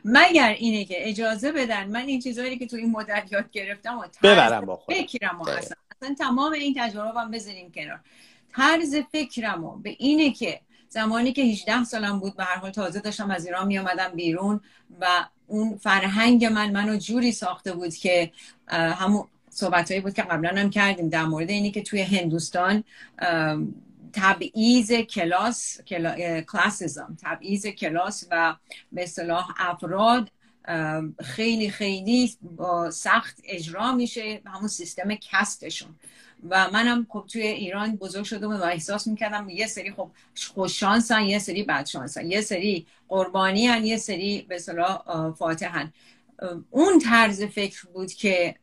مگر اینه که اجازه بدن من این چیزهایی که تو این مدت یاد گرفتم و ببرم با فکرم و اصلا. اصلا تمام این تجربه بذاریم کنار. طرز فکرم به اینه که زمانی که 18 سالم بود به هر حال تازه داشتم از ایران می آمدم بیرون و اون فرهنگ من منو جوری ساخته بود که همون صحبت بود که قبلا هم کردیم در مورد اینی که توی هندوستان تبعیض کلاس کلاسیزم تبعیض کلاس و به اصطلاح افراد خیلی خیلی سخت اجرا میشه همون سیستم کستشون. و منم خب توی ایران بزرگ شده و احساس می‌کردم یه سری خب خوششانسن یه سری بدشانسن یه سری قربانی هن یه سری به صلاح فاتحن. اون طرز فکر بود که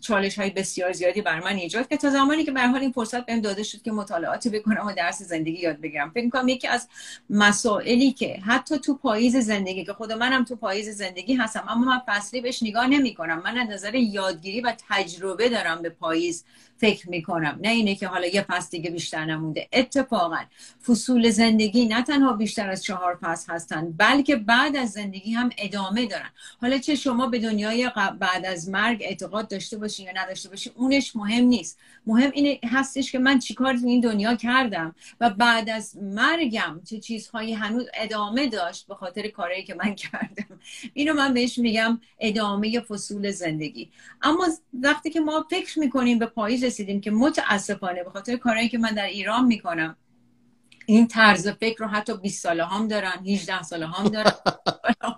چالش های بسیار زیادی بر من ایجاد که تا زمانی که به حال این فرصت بهم داده شد که مطالعاتی بکنم و درس زندگی یاد بگیرم. فکر کنم یکی از مسائلی که حتی تو پاییز زندگی که خود منم تو پاییز زندگی هستم اما من فصلی بهش نگاه نمی کنم من از نظر یادگیری و تجربه دارم به پاییز فکر می‌کنم. نه اینه که حالا یه فصل دیگه بیشتر نمونده. اتفاقا فصول زندگی نه تنها بیشتر از چهار فصل هستن بلکه بعد از زندگی هم ادامه دارن. حالا چه شما به دنیای بعد از مرگ اعتقاد داشته باشین یا نداشته باشین اونش مهم نیست. مهم اینه هستش که من چیکار تو این دنیا کردم و بعد از مرگم چه چیزهایی هنوز ادامه داشت به خاطر کاری که من [LAUGHS] کردم. اینو من بهش میگم ادامه فصول زندگی. اما وقتی که ما فکر می‌کنیم به پاییز رسیدیم که متاسفانه به خاطر کارهایی که من در ایران می‌کنم این طرز فکر رو حتی 20 ساله هم دارن 18 ساله هم دارن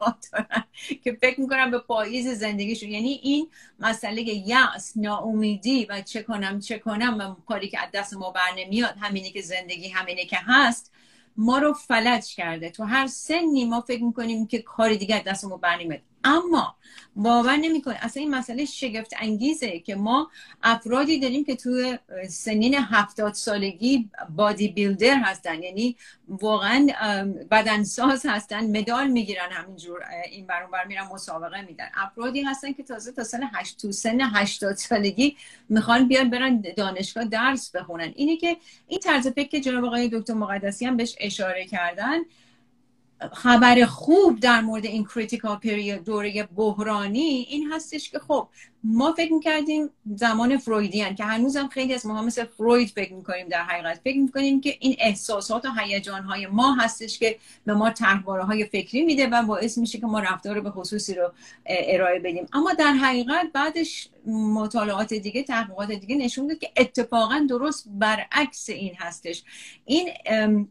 [LAUGHS] که فکر می‌کنم به پاییز زندگیشون. یعنی این مسئله یأس ناامیدی و چه کنم چه کنم و کاری که از دست ما بر نمیاد همینه که زندگی همینه که هست ما رو فلج کرده. تو هر سنی ما فکر می‌کنیم که کار دیگه از دست ما بر اما باور نمی‌کنه اصلا این مسئله شگفت انگیزه که ما افرادی داریم که توی سنین هفتاد سالگی بادی بیلدر هستن. یعنی واقعا بدنساز هستن مدال می‌گیرن همینجور این برون بر میرن مسابقه میدن. افرادی هستن که تازه تا سن هشت تو سن هشتاد سالگی می‌خوان بیان برن دانشگاه درس بخونن. اینه که این طرز فکر که جناب آقای دکتر مقدسی هم بهش اشاره کردن خبر خوب در مورد این کریتیکال پریود دوره بحرانی این هستش که خب ما فکر می‌کردیم زمان فرویدیان که هنوزم خیلی از ما مثل فروید فکر می‌کنیم در حقیقت. فکر می‌کنیم که این احساسات و هیجانهای ما هستش که به ما طرحواره های فکری میده و باعث میشه که ما رفتار به خصوصی رو ارائه بدیم. اما در حقیقت بعدش مطالعات دیگه تحقیقات دیگه نشون داد که اتفاقا درست برعکس این هستش. این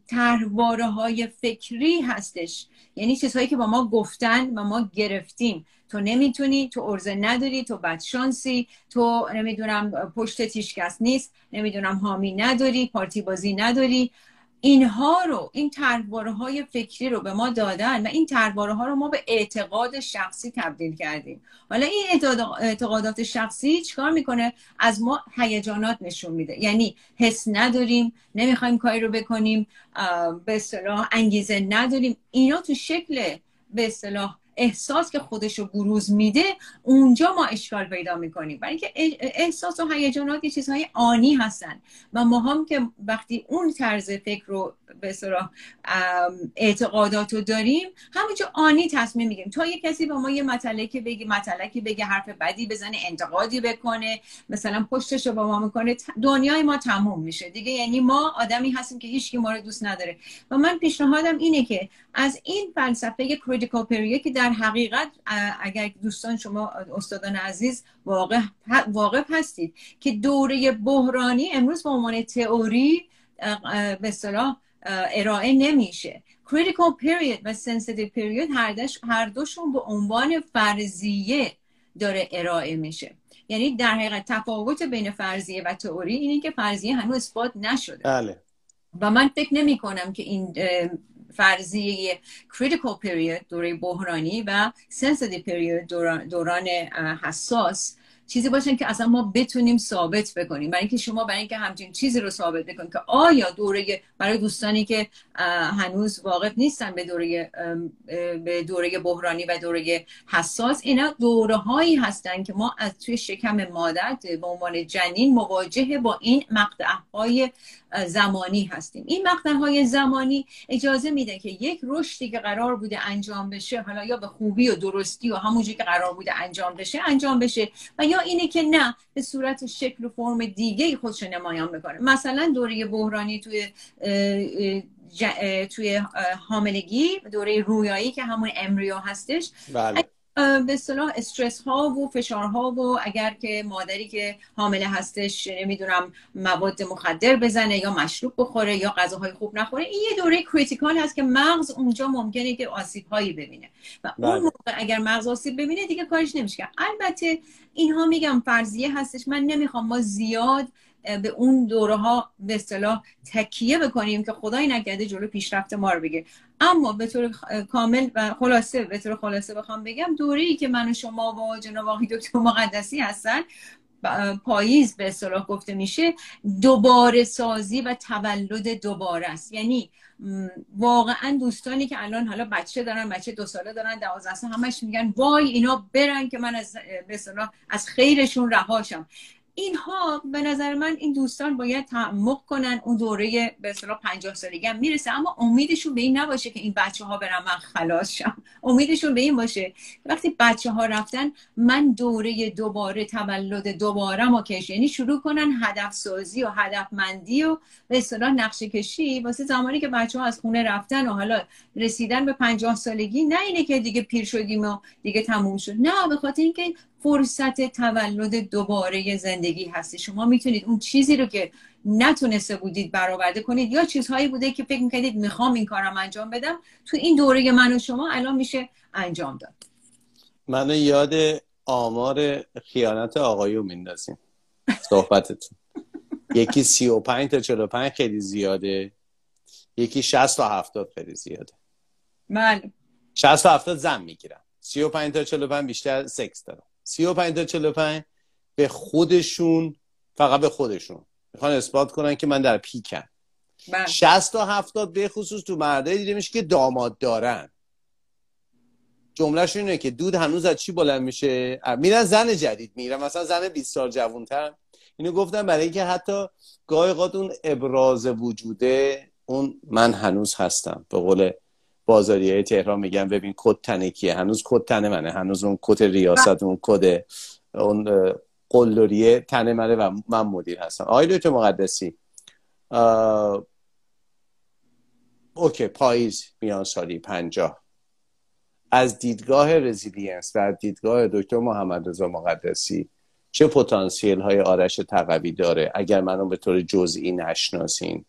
طرحواره های فکری هستش. یعنی چیزهایی که با ما گفتن و ما گرفتیم. تو نمی‌تونی تو ارزه نداری تو بدشانسی تو نمی‌دونم پشت تیشکست نیست نمی‌دونم حامی نداری پارتی بازی نداری. اینها رو این ترباره های فکری رو به ما دادن و این ترباره ها رو ما به اعتقاد شخصی تبدیل کردیم. حالا این اعتقادات شخصی چیکار می‌کنه؟ از ما هیجانات نشون میده. یعنی حس نداریم نمی‌خوایم کاری رو بکنیم به اصطلاح انگیزه نداریم. اینا تو شکل به اصطلاح احساس که خودش رو بروز میده اونجا ما اشکال پیدا می‌کنیم. برای اینکه احساس و هیجانات یه چیزهای آنی هستن. و ما هم که وقتی اون طرز فکر رو به صلاح اعتقادات رو داریم همونجا آنی تصمیم میگیم تا یه کسی به ما یه مطلقی بگه مطلقی بگه حرف بدی بزنه انتقادی بکنه مثلا پشتش رو با ما می‌کنه دنیای ما تموم میشه. دیگه یعنی ما آدمی هستیم که هیچکی ما رو دوست نداره. و من پیشنهادم اینه که از این فلسفه کریتیکال پریود که حقیقت اگر دوستان شما استادان عزیز واقع واقف هستید که دوره بحرانی امروز به عنوان تئوری به اصطلاح ارائه نمیشه. Critical period و sensitive period هر دوشون به عنوان فرضیه داره ارائه میشه. یعنی در حقیقت تفاوت بین فرضیه و تئوری اینه که فرضیه هنوز اثبات نشده. بله. و من فکر نمی کنم که این فرضیه critical period دوره بحرانی و sensitive period دوران حساس چیزی باشن که اصلا ما بتونیم ثابت بکنیم. برای اینکه شما برای اینکه همچین چیزی رو ثابت بکنید که آیا دوره برای دوستانی که هنوز واقف نیستن به دوره به دوره بحرانی و دوره حساس اینا دوره هایی هستن که ما از توی شکم مادر به عنوان جنین مواجه با این مقطع های زمانی هستیم. این مقطع های زمانی اجازه میده که یک رشدی که قرار بوده انجام بشه حالا یا به خوبی و درستی و همونجوری که قرار بوده انجام بشه انجام بشه و یا اینه که نه به صورت شکل و فرم دیگه خودش نمایان بکنه. مثلا دوره بحرانی توی توی حاملگی دوره رویایی که همون امریو هستش. بله. به اصطلاح استرس ها و فشارها و اگر که مادری که حامله هستش نمی‌دونم مواد مخدر بزنه یا مشروب بخوره یا غذاهای خوب نخوره این یه دوره کریتیکال هست که مغز اونجا ممکنه که آسیب هایی ببینه. و اون بله. موقع اگر مغز آسیب ببینه دیگه کارش نمیشه. البته اینها میگم فرضیه هستش. من نمی‌خوام ما زیاد به اون دوره ها به اصطلاح تکیه بکنیم که خدای نکرده جلو پیشرفت ما رو بگه اما به طور کامل و خلاصه به طور خلاصه بخوام بگم دوره ای که من و شما و جناب آقای دکتر مقدسی هستن پاییز به اصطلاح گفته میشه دوباره سازی و تولد دوباره است. یعنی واقعا دوستانی که الان حالا بچه دارن بچه دو ساله دارن دوازده ساله همش میگن وای اینا برن که من از به از خیرشون رهاشم اینها به نظر من این دوستان باید تعمق کنن اون دوره به اصطلاح 50 سالگی هم می‌رسه. اما امیدشون به این نباشه که این بچه ها برن من خلاص شم. امیدشون به این باشه. وقتی بچه ها رفتن من دوره دوباره تولد دوباره ما کش یعنی شروع کنن هدف سازی و هدف مندی و به اصطلاح نقشه کشی. واسه زمانی که بچه ها از خونه رفتن و حالا رسیدن به 50 سالگی نه اینه که دیگه پیر شدیم و دیگه تموم شد. نه به خاطر اینکه فرصت تولد دوباره زندگی هستی. شما می‌تونید اون چیزی رو که نتونسته بودید برآورده کنید یا چیزهایی بوده که فکر می‌کردید می‌خوام این کارم انجام بدم تو این دوره من و شما الان میشه انجام داد. منو یاد آمار خیانت آقایو میندازیم. صحبتتون. یکی سی و پنج تا چلو پنج خیلی زیاده. یکی شست تا هفتاد خیلی زیاده. من بله. شست تا هفتاد زن می‌گیرن. 35 تا 45 بیشتر سکس دارن. 35 تا 45 به خودشون فقط به خودشون. می‌خوان اثبات کنن که من در پیکم. 60 تا 70 به خصوص تو مرده دیده میشه که داماد دارن. جملهشون اینه که دود هنوز از چی بلند میشه؟ میرن زن جدید میرن. مثلا زن 20 سال جوانتر. اینو گفتم برای اینکه حتی گاهی اون ابراز وجوده اون من هنوز هستم. به قول بازاری های تهران میگن. ببین کت تن کیه هنوز کت تن منه. هنوز اون کت ریاست اون کت اون قلدریه تن منه و من مدیر هستم. آقای دکتر مقدسی OK پاییز میان سالی پنجاه. از دیدگاه resilience و دیدگاه دکتر محمد رضا مقدسی چه پتانسیل های آرش تقوی داره؟ اگر منو به طور جزئی نشناسین.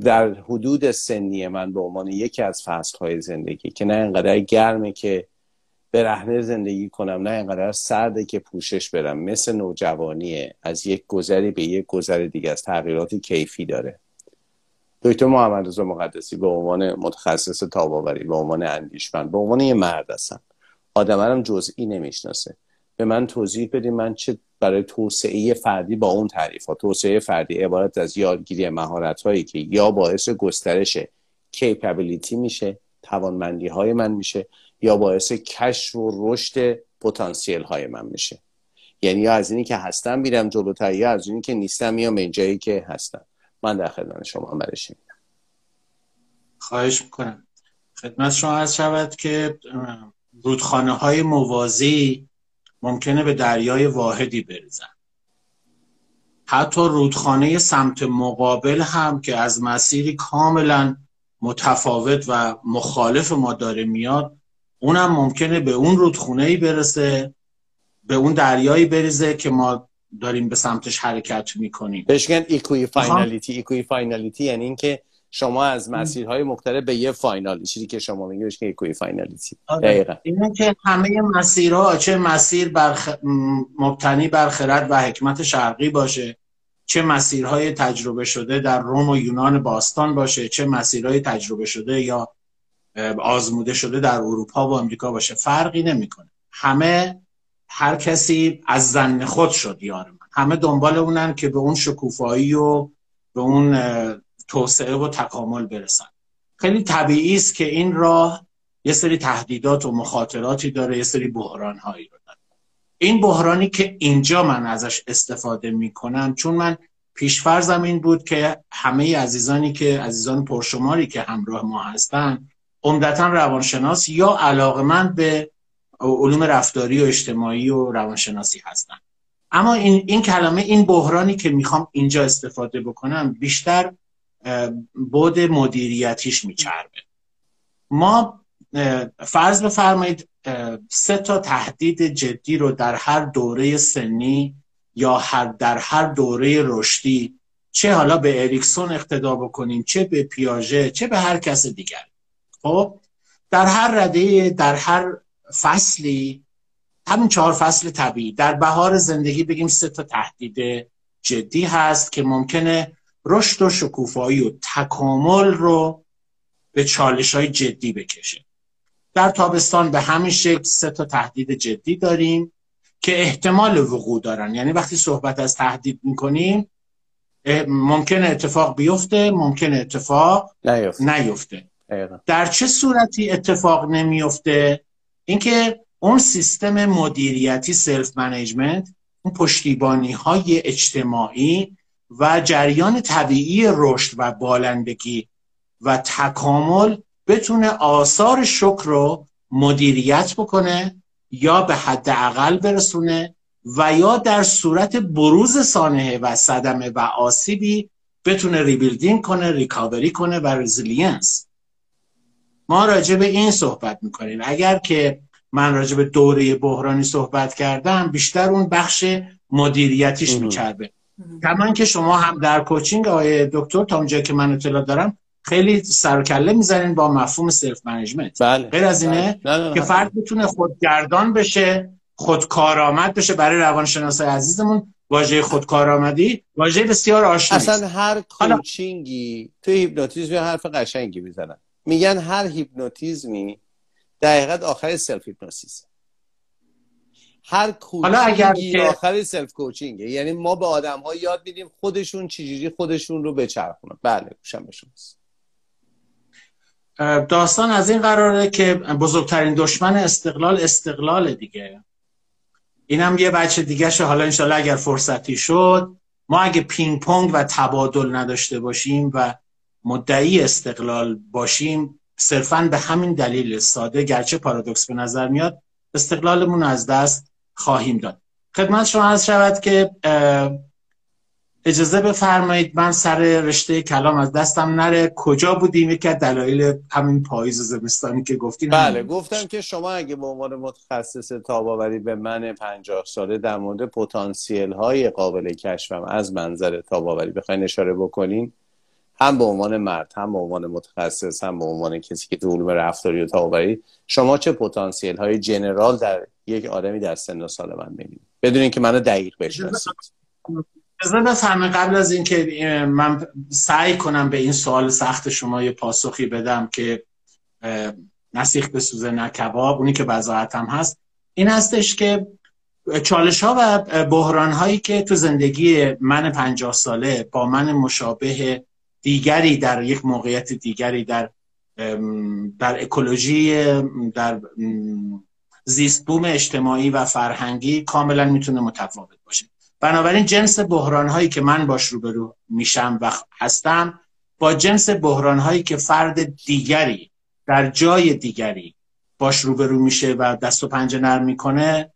در حدود سنی من به عنوان یکی از فصل های زندگی که نه انقدر گرمه که به رهنه زندگی کنم نه انقدر سرده که پوشش برم مثل نوجوانیه از یک گذری به یک گذر دیگه از تغییرات کیفی داره. دکتر محمد رضا مقدسی به عنوان متخصص تاباوری به عنوان اندیشمند به عنوان یه مرد هستم. آدمرم جزئی نمی‌شناسه. به من توضیح بدیم من چه برای توسعه فردی با اون تعریف ها توسعه فردی عبارت از یادگیری مهارت هایی که یا باعث گسترش کیپبیلیتی میشه توانمندی های من میشه یا باعث کشف و رشد پتانسیل های من میشه. یعنی یا از اینی که هستم میرم جلوتر یا از اینی که نیستم میام جایی که هستم. من در خدمت شما برش میدم خواهش می‌کنم. خدمت شما از شود که رودخانه های موازی ممکنه به دریای واحدی بریزن. حتی رودخانه سمت مقابل هم که از مسیری کاملا متفاوت و مخالف ما داره میاد اونم ممکنه به اون رودخونه ای برسه به اون دریایی بریزه که ما داریم به سمتش حرکت می‌کنیم. بهش میگن equifinality equifinality یعنی اینکه شما از مسیرهای مختلف به یه final چیزی که شما میگی بهش equifinality آره. دقیقا. اینه که همه مسیرها چه مسیر برخ... مبتنی بر خرد و حکمت شرقی باشه چه مسیرهای تجربه شده در روم و یونان باستان باشه چه مسیرهای تجربه شده یا آزموده شده در اروپا و امریکا باشه. فرقی نمی‌کنه. همه هر کسی از زن خود شد یار من. همه دنبال اونن که به اون شکوفایی و به اون توسعه و تکامل برسن. خیلی طبیعی است که این راه یه سری تهدیدات و مخاطراتی داره یه سری بحران هایی رو داره. این بحرانی که اینجا من ازش استفاده می‌کنم چون من پیشفرزم این بود که همه عزیزانی که عزیزان پرشماری که همراه ما هستن عمدتا روانشناس یا علاقمند به علوم رفتاری و اجتماعی و روانشناسی هستن. اما این, این کلمه این بحرانی که می‌خوام اینجا استفاده بکنم بیشتر بود مدیریتیش میچربه. ما فرض بفرمایید سه تا تهدید جدی رو در هر دوره سنی یا هر در هر دوره رشدی چه حالا به اریکسون اقتدا بکنیم چه به پیاژه چه به هر کس دیگر. خب در هر رده در هر فصلی همین چهار فصل طبیعی در بهار زندگی بگیم سه تا تهدید جدی هست که ممکنه رشد و شکوفایی و تکامل رو به چالش های جدی بکشه. در تابستان به همین شکل سه تا تهدید جدی داریم که احتمال وقوع دارن. یعنی وقتی صحبت از تهدید می‌کنیم ممکن اتفاق بیفته ممکن اتفاق نیفته, نیفته. در چه صورتی اتفاق نمیفته اینکه اون سیستم مدیریتی self management اون پشتیبانی های اجتماعی و جریان طبیعی رشد و بالندگی و تکامل بتونه آثار شوک رو مدیریت بکنه یا به حداقل برسونه و یا در صورت بروز سانحه و صدمه و آسیبی بتونه rebuilding کنه recovery کنه و resilience. ما راجع به این صحبت می‌کنیم. اگر که من راجع به دوره بحرانی صحبت کردم بیشتر اون بخش مدیریتیش میچربه. کما اینکه شما هم در coaching آقای دکتر تا اونجا که من اطلاع دارم خیلی سرکله می‌زنین با مفهوم self management. بله. غیر از اینه بله. که فرد بتونه خودگردان بشه خودکارآمد بشه برای روانشناسای عزیزمون. واژه خودکارآمدی واژه بسیار آشناست اصلا هر coaching ی توی هیپنوتیزم حرف قشنگی می‌زنن. میگن هر هیپنوتیزمی در حقیقت آخر self hypnosis هر حالا اگر که... آخر self coaching ه. یعنی ما به آدم ها یاد میدیم خودشون چجوری خودشون رو بچرخونن. بله گوشم به شماست. داستان از این قراره که بزرگترین دشمن استقلال استقلال دیگه. اینم یه بچه دیگه شه حالا انشالله اگر فرصتی شد ما اگه پینگ پونگ و تبادل نداشته باشیم و مدعی استقلال باشیم صرفا به همین دلیل ساده گرچه پارادوکس به نظر میاد استقلالمون از دست خواهیم داد. خدمت شما از شود که اجازه بفرمایید من سر رشته کلام از دستم نره. کجا بودیم؟ یکی از دلایل همین پاییز و زمستانی که گفتین بله گفتم که شما اگه به عنوان متخصص تاباوری به من پنجاه ساله در مورد پتانسیل های قابل کشفم از منظر تاباوری بخواین اشاره بکنین هم به عنوان مرد هم به عنوان متخصص هم به عنوان کسی که تو علوم رفتاری و تاباوری شما چه پتانسیل های جنرال در یک آدمی در سن و سال من می‌بینید بدون اینکه منو دقیق بشناسید. بذار بفهمه قبل از اینکه من سعی کنم به این سوال سخت شما یه پاسخی بدم که نسیخ به سوزه نه کباب اونی که بزاعت هم هست این هستش که چالش ها و بحران هایی که تو زندگی من پنجاه ساله با من مشابه دیگری در یک موقعیت دیگری در در اکولوژی در زیست بوم اجتماعی و فرهنگی کاملا می‌تونه متفاوت باشه بنابراین جنس بحران هایی که من باش روبرو میشم و هستم با جنس بحران هایی که فرد دیگری در جای دیگری باش روبرو میشه و دست و پنجه نرم می‌کنه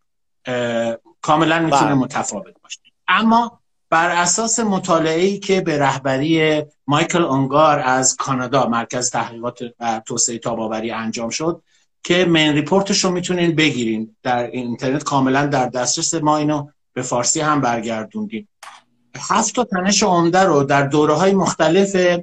کاملا می‌تونه بله. متفاوت باشه اما بر اساس مطالعه که به رهبری مایکل اونگار از کانادا مرکز تحقیقات و توسعه تاباوری انجام شد که من ریپورتش رو می‌تونین بگیرین. در اینترنت کاملا در دسترس ما اینو به فارسی هم برگردوندیم هفت تا تنش عمده رو در دوره های مختلف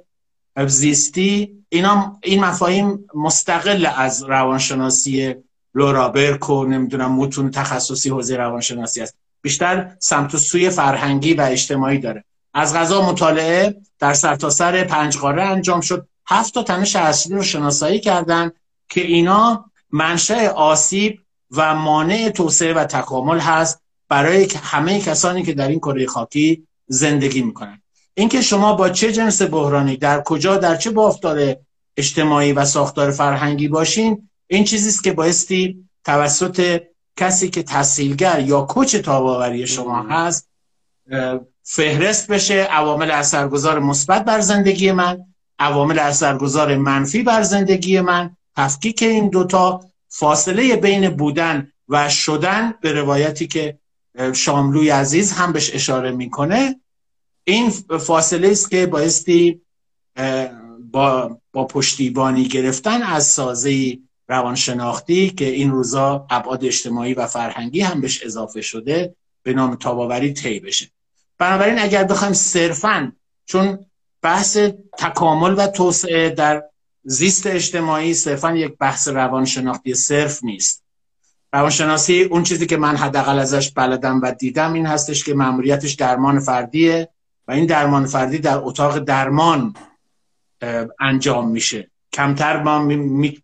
زیستی اینا این مفاهیم مستقل از روانشناسی لورا برکو نمی‌دونم متون تخصصی حوزه روانشناسی است. بیشتر سمت و سوی فرهنگی و اجتماعی داره. از غذا مطالعه در سرتاسر سر پنج قاره انجام شد. هفت تا تنش اصلی رو شناسایی کردن که اینا منشأ آسیب و مانع توسعه و تکامل هست برای همه کسانی که در این کره خاکی زندگی می‌کنن. اینکه شما با چه جنس بحرانی در کجا در چه بافتار اجتماعی و ساختار فرهنگی باشین این چیزی است که بایستی توسط کسی که تحصیلگر یا کوچ تاباوری شما هست فهرست بشه عوامل اثرگذار مثبت بر زندگی من عوامل اثرگذار منفی بر زندگی من تفکیک این دوتا فاصله بین بودن و شدن به روایتی که شاملوی عزیز هم بهش اشاره می‌کنه این فاصله است که بایستی با, با پشتیبانی گرفتن از سازه روانشناختی که این روزا ابعاد اجتماعی و فرهنگی هم بهش اضافه شده به نام تاباوری طی بشه. بنابراین اگر بخوایم صرفا چون بحث تکامل و توسعه در زیست اجتماعی صرفا یک بحث روانشناختی صرف نیست. روانشناسی اون چیزی که من حداقل ازش بلدم و دیدم این هستش که مأموریتش درمان فردیه و این درمان فردی در اتاق درمان انجام میشه. کمتر ما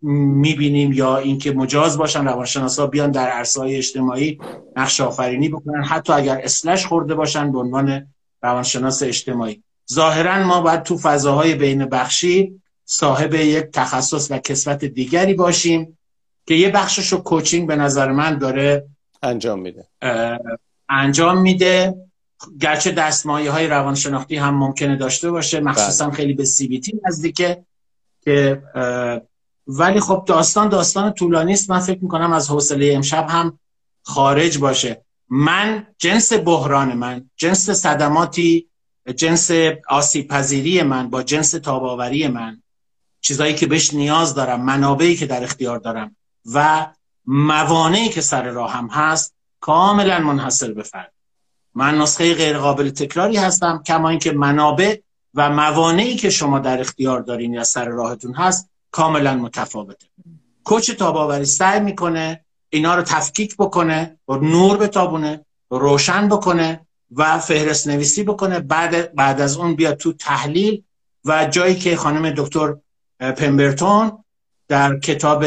می‌بینیم یا اینکه مجاز باشن روانشناسا بیان در عرصه اجتماعی نقش آفرینی بکنن حتی اگر اسلش خورده باشن به عنوان روانشناس اجتماعی. ظاهرا ما باید تو فضاهای بین بخشی صاحب یک تخصص و کسوت دیگری باشیم که یه بخشش رو کوچینگ به نظر من داره انجام میده. انجام میده. گرچه دستمایه های روانشناختی هم ممکنه داشته باشه مخصوصا بله. خیلی به سی بی تی نزدیکه که ولی خب داستان داستان طولانی است. من فکر می‌کنم از حوصله امشب هم خارج باشه. من جنس بحران من جنس صدماتی جنس آسیب پذیری من با جنس تاباوری من چیزایی که بهش نیاز دارم منابعی که در اختیار دارم و موانعی که سر راهم هست کاملا منحصر به فرد. من نسخه غیر قابل تکراری هستم کما اینکه منابع و موانعی که شما در اختیار دارین یا سر راهتون هست کاملا متفاوته. کوچ تاباوری سعی می‌کنه اینا رو تفکیک بکنه و نور بتابونه روشن بکنه و فهرست نویسی بکنه. بعد بعد از اون بیاد تو تحلیل و جایی که خانم دکتر پمبرتون در کتاب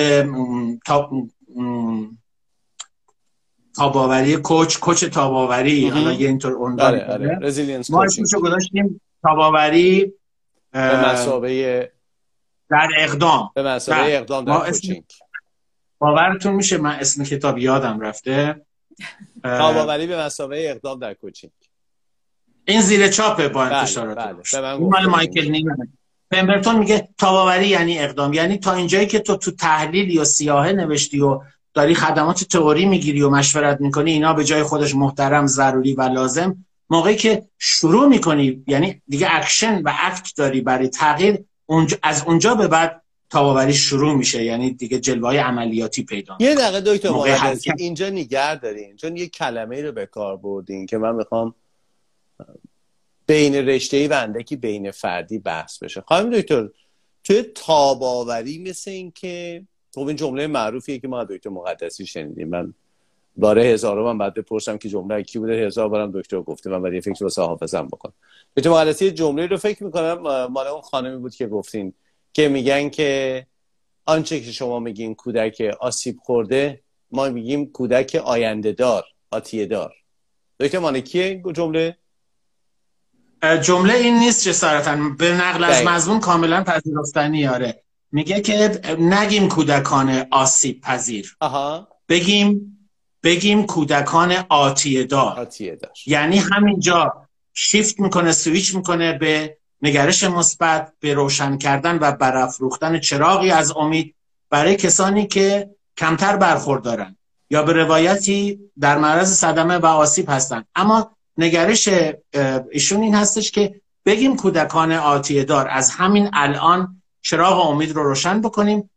تاباوری کوچ کوچ تاباوری. حالا یه اینطور عنوان آره آره. ما اسمشو گذاشتیم تاباوری به مسابقه در اقدام. به مسابقه اقدام در کوچینگ. باورتون میشه من اسم کتاب یادم رفته. تاباوری به مسابقه اقدام در کوچینگ. این زیر چاپه با بله، انتشارات بله. این مال مایکل نیمنه. پمبرتون میگه تاباوری یعنی اقدام. یعنی تا اینجایی که تو تو تحلیل یا سیاهه نوشتی و داری خدمات تئوری می‌گیری و مشورت می‌کنی اینا به جای خودش محترم ضروری و لازم موقعی که شروع می‌کنی یعنی دیگه اکشن و act داری برای تغییر اونجا از اونجا به بعد تاباوری شروع میشه. یعنی دیگه جلوه عملیاتی پیدا یه دقیقه دکتر اینجا نگه دارین چون یه کلمه رو به کار بردین که من می‌خوام بین رشته و اندکی بین فردی بحث بشه. خانم دکتر توی تاباوری مثل این که خب این جمله معروفیه که ما دکتر مقدسی شنیدیم. من باره هزارم من بعد بپرسم که جمله کی بوده. هزار بارم دکتر گفته. من بعد فکر واسه حافظم بکن دکتر مقدسی جمله رو فکر می‌کنم. مال اون خانمی بود که گفتین که میگن که آنچه که شما میگین کودک آسیب خورده ما میگیم کودک آینده دار آتیه دار دکتر مانکیه جمله؟ جمله این نیست جسارتا به نقل از مضمون کاملا پذیرفتنی آره. میگه که نگیم کودکان آسیب پذیر. آها. بگیم بگیم کودکان آتیه دار. آتیه دار. یعنی همینجا شیفت می‌کنه سویچ می‌کنه به نگرش مثبت به روشن کردن و برافروختن چراغی از امید برای کسانی که کمتر برخوردارن یا به روایتی در معرض صدمه و آسیب هستند اما نگرش ایشون این هستش که بگیم کودکان آتیه دار از همین الان چراغ امید رو روشن بکنیم.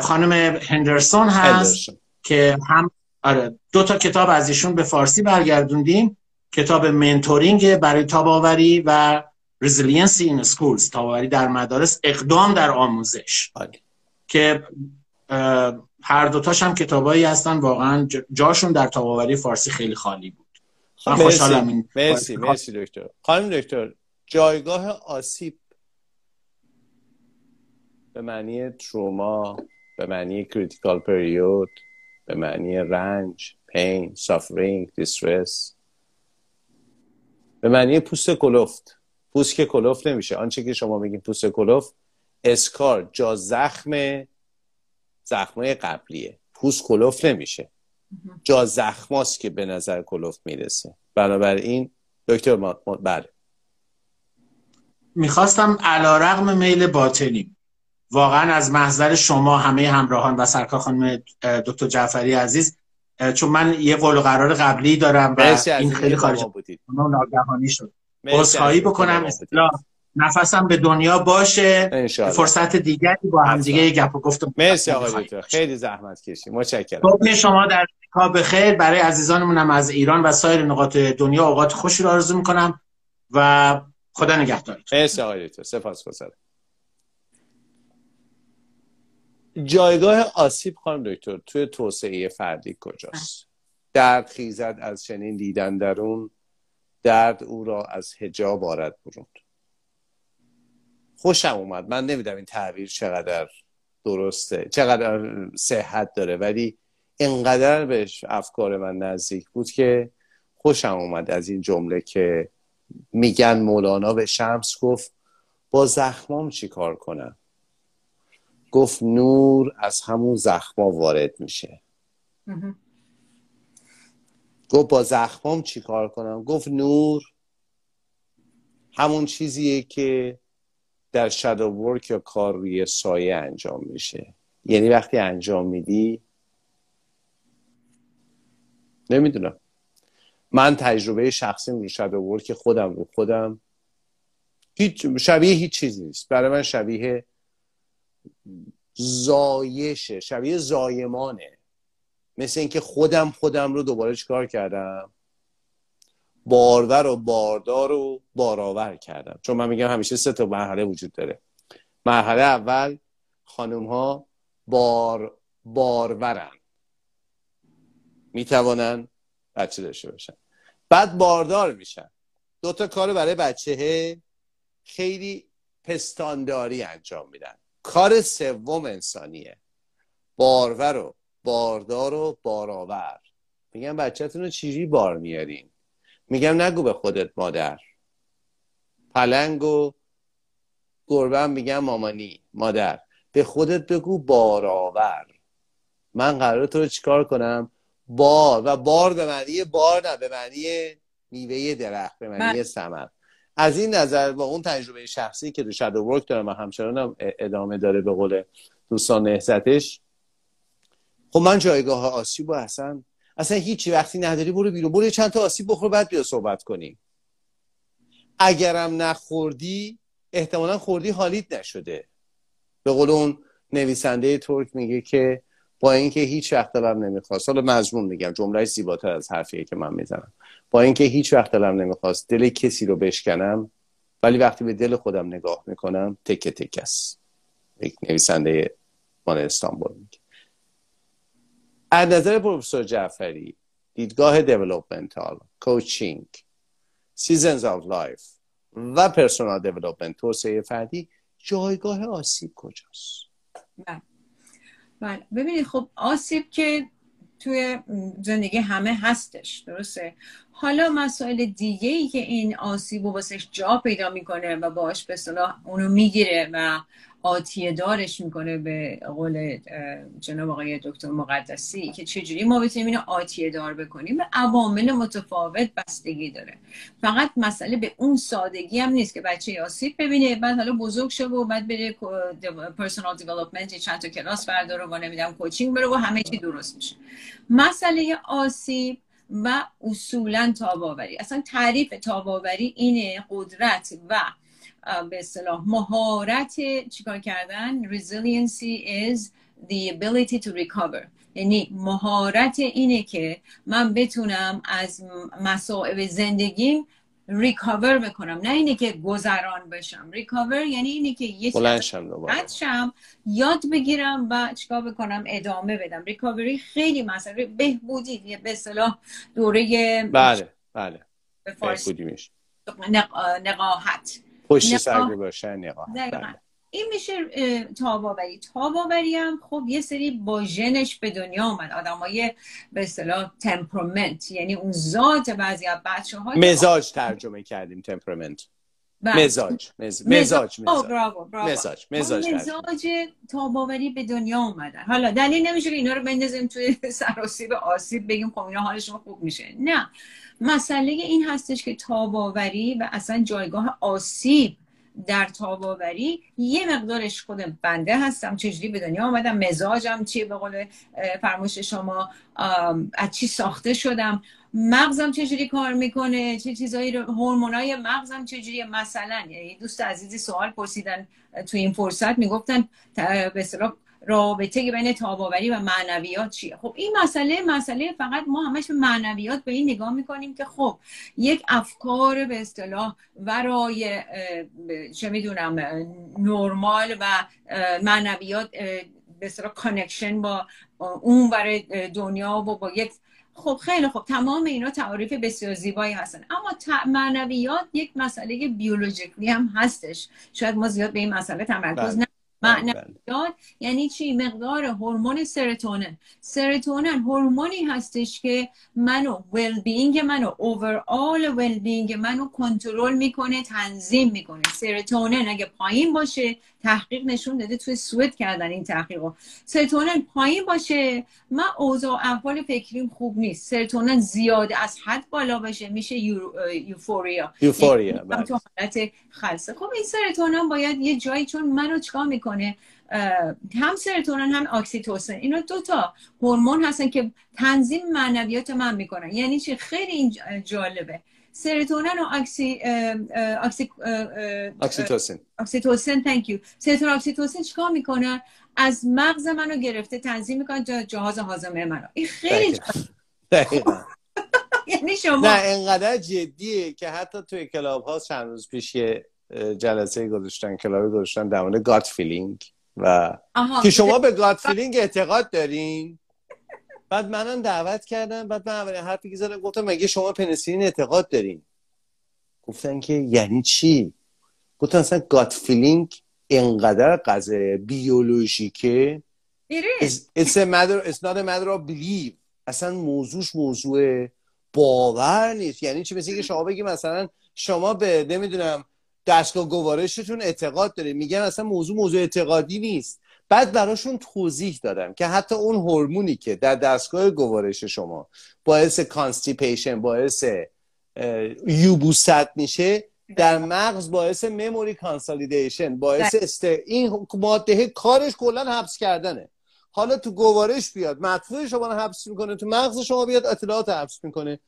خانم هندرسون هست که هم آره دو تا کتاب از ایشون به فارسی برگردوندیم. کتاب mentoring برای تاباوری و resiliency in schools تاباوری در مدارس اقدام در آموزش. آره. که هر دوتاش هم کتابایی هستن. واقعا جاشون در تاباوری فارسی خیلی خالی بود. من خوشحالم این مرسی مرسی دکتر. خانم دکتر جایگاه آسیب به معنی تروما به معنی critical period به معنی رنج pain suffering distress به معنی پوست کلفت. پوست که کلفت نمیشه. آنچه که شما میگین پوست کلفت scar جا زخم زخمای قبلیه. پوست کلفت نمیشه. جا زخماست که به نظر کلفت می‌رسه. بنابراین دکتر ما... بله. می‌خواستم علا رقم میل باطنی. واقعا از محضر شما همه همراهان و سرکار خانم دکتر جعفری عزیز چون من یه قول قرار قبلی دارم و این خیلی خارج بودید. ناگهانی شد. عذرخواهی بکنم. اصلا نفسم به دنیا باشه فرصت دیگری با هم دیگه گپ و گفت مرسی آقای دکتر. خیلی زحمت کشید متشکرم. صبح شما در به خیر برای عزیزانمونم از ایران و سایر نقاط دنیا اوقات خوشی رو آرزو می‌کنم و خدا نگهدارتون. مرسی آقای دکتر. سپاسگزارم جایگاه آسیب خانم دکتر توی توسعه فردی کجاست؟ درد خیزد از چنین دیدن درون درد او را از هجاب آرد برون. خوشم اومد. من نمیدم این تعبیر چقدر درسته چقدر صحت داره ولی اینقدر بهش افکار من نزدیک بود که خوشم اومد از این جمله که میگن مولانا به شمس گفت با زخمام چی کار کنم؟ گفت نور از همون زخما وارد میشه. گفت با زخمام چی کار کنم؟ گفت نور همون چیزیه که در شادو ورک یا کار روی سایه انجام میشه. یعنی وقتی انجام میدی نمی‌دونم. من تجربه شخصی رو شادو ورک خودم رو خودم هیچ شبیه هیچ چیزی نیست. برای من شبیه زایشه شبیه زایمانه. مثل اینکه خودم خودم رو دوباره چیکار کردم؟ بارور و باردار و بارآور کردم. چون من میگم همیشه سه تا مرحله وجود داره. مرحله اول خانم ها بار بارورن می‌توانن بچه داشته باشن بعد باردار میشن. دوتا کار برای بچه خیلی پستانداری انجام میدن. کار سوم انسانیه. بارور و باردار و بارآور میگم بچهتون رو چیری بار میارین؟ میگم نگو به خودت مادر. پلنگ و گربه میگم مامانی مادر. به خودت بگو بارآور من قرار تو رو چیکار کنم؟ بار. و بار به معنی بار نه به معنی میوه درخت به معنی. ثمر از این نظر با اون تجربه شخصی که دو شادو ورک دارم و همچنان ادامه داره به قول دوستان نهزتش خب من جایگاه آسیب و اصلا اصلا هیچی وقتی نداری برو بیرون. برو چند تا آسیب بخور بعد بیا صحبت کنیم اگرم نخوردی احتمالا خوردی حالیت نشده. به قول اون نویسنده ترک میگه که با اینکه هیچ وقت دلم نمی‌خواست حالا مضمون میگم جمله زیباتر از حرفیه که من می‌زنم. با اینکه هیچ وقت دلم نمی‌خواست دل کسی رو بشکنم ولی وقتی به دل خودم نگاه می‌کنم تکه تک است. یک نویسنده مال استانبول. از نظر پروفسور جعفری دیدگاه developmental coaching seasons of life و personal development توسعه فردی جایگاه آسیب کجاست؟ بله. بله. ببینید خب آسیب که توی زندگی همه هستش درسته؟ حالا مسائل دیگه ای که این آسیب و واسش جا پیدا می‌کنه و باش به اصطلاح اونو می‌گیره و آتیه دارش می‌کنه به قول جناب آقای دکتر مقدسی که چجوری ما بتونیم اینو آتیه دار بکنیم؟ به عوامل متفاوت بستگی داره. فقط مسئله به اون سادگی هم نیست که بچه آسیب ببینه بعد حالا بزرگ شه و بعد بره پرسونال دیولپمنت چند تا کلاس برداره و نمی‌دونم کوچینگ بره و همه چی درست میشه. مسئله آسیب و اصولا تاباوری. اصلا تعریف تاباوری اینه قدرت و به اصطلاح مهارت چیکار کردن؟ Resiliency is the ability to recover. یعنی مهارت اینه که من بتونم از مسائب زندگیم ریکاور بکنم نه اینه که گذران بشم. ریکاور یعنی اینه که یه شم یاد بگیرم و چیکار بکنم؟ ادامه بدم. ریکاوری خیلی مسئله بهبودی. به اصطلاح دوره بله بله. به نقاهت. پشت سر باشه نقاهت. این میشه تاباوری. تاباوری هم خب یه سری با ژنش به دنیا آمد های به اصطلاح تمپرمنت یعنی اون ذات بعضی از بچه های مزاج ترجمه کردیم تمپرمنت بله. مزاج مزاج. مزاج مزاج. مزاج مزاج تاباوری به دنیا اومدن. حالا دلیل نمیشه که اینا رو بندازیم توی [LAUGHS] سراسیب آسیب بگیم خب اینا حالشون خوب میشه. نه. مسئله این هستش که تاباوری و اصلا جایگاه آسیب در تاباوری. یه مقدارش خود بنده هستم. چجوری به دنیا آمدم؟ مزاجم چیه؟ به قول فرموش شما از چی ساخته شدم؟ مغزم چجوری کار می‌کنه؟ چه چیزایی رو هورمونای مغزم چجوری مثلا یعنی دوست عزیزی سوال پرسیدن تو این فرصت می‌گفتن به رابطه بین تاباوری و معنویات چیه؟ خب این مسئله مسئله فقط ما همش به معنویات به این نگاه می‌کنیم که خب یک افکار به اصطلاح ورای چه می‌دونم نرمال و معنویات به اصطلاح connection با اون برای دنیا و با یک خب خیلی خب تمام اینا تعریف بسیار زیبایی هستن. اما معنویات یک مسئله biological ی هم هستش. شاید ما زیاد به این مسئله تمرکز بله. معنویات بله. یعنی چی؟ مقدار هورمون serotonin serotonin هورمونی هستش که منو ویل بینگ منو اوورال ویل بینگ منو کنترل می‌کنه تنظیم می‌کنه. سرتونن اگه پایین باشه تحقیق نشون داده توی سوئد کردن این تحقیقو. سرتونن پایین باشه. من اوضاع احوال فکریم خوب نیست. سرتونن زیاده از حد بالا باشه. میشه یوفوریا. یوفوریا یعنی بله. تو حالت خلصه. خب این سرتونن باید یه جایی چون منو چیکار می‌کنه؟ هم سرتونن هم اکسیتوسن اینا دو تا هورمون هستن که تنظیم معنویات من می‌کنن. یعنی چی؟ خیلی این جالبه. serotonin و oxy oxy oxytocin oxytocin thank you. serotonin oxytocin چیکار می‌کنن از مغز منو گرفته تنظیم می‌کنن جهاز هاضمه منو این خیلی یعنی شما نه انقدر جدیه که حتی توی Clubhouse چند روز پیش یه جلسه گذاشتن club ی گذاشتن در مورد gut feeling و که شما به gut feeling اعتقاد دارین بعد منم دعوت کردم بعد من اولین حرفی که زدم گفتم مگه شما پنسیلین اعتقاد دارین؟ گفتن که یعنی چی؟ گفتن اصلا gut feeling اینقدر قضیه biologic ه. It it's, is. it's a matter it's not a matter of belief. اصلا موضوعش موضوع باور نیست. یعنی چی؟ مثل اینکه شما بگی مثلا شما به نمی‌دونم دستگاه گوارشتون اعتقاد دارید میگن اصلا موضوع موضوع اعتقادی نیست. بعد براشون توضیح دادم که حتی اون هورمونی که در دستگاه گوارش شما باعث constipation باعث یبوست میشه در مغز باعث memory consolidation باعث است این ماده کارش کلا حبس کردنه. حالا تو گوارش بیاد مدفوع شما رو حبس می‌کنه تو مغز شما بیاد اطلاعات حبس می‌کنه.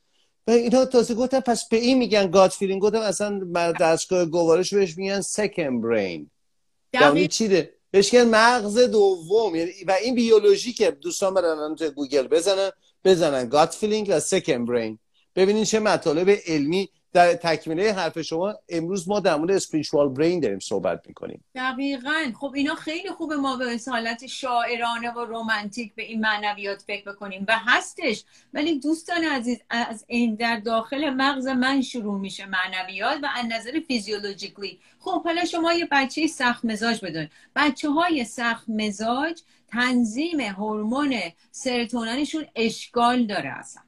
و اینا تازه گفتن پس به این میگن gut feeling گفتم اصلا دستگاه گوارش بهش میگن second brain یعنی دقیق چی ده؟ بهش مغز دوم. یعنی و این بیولوژی که دوستان برن تو گوگل بزنن بزنن gut feeling و second brain ببینین چه مطالب علمی در تکمیله حرف شما امروز ما در مورد spiritual brain داریم صحبت می‌کنیم. دقیقا. خب اینا خیلی خوبه ما به حالت شاعرانه و رومانتیک به این معنویات فکر بکنیم و هستش. ولی دوستان عزیز از این در داخل مغز من شروع میشه معنویات و از نظر فیزیولوژیکلی خب حالا شما یه بچه سخت مزاج بدون بچه های سخت مزاج تنظیم هورمون سرطوننشون اشکال داره اصلا.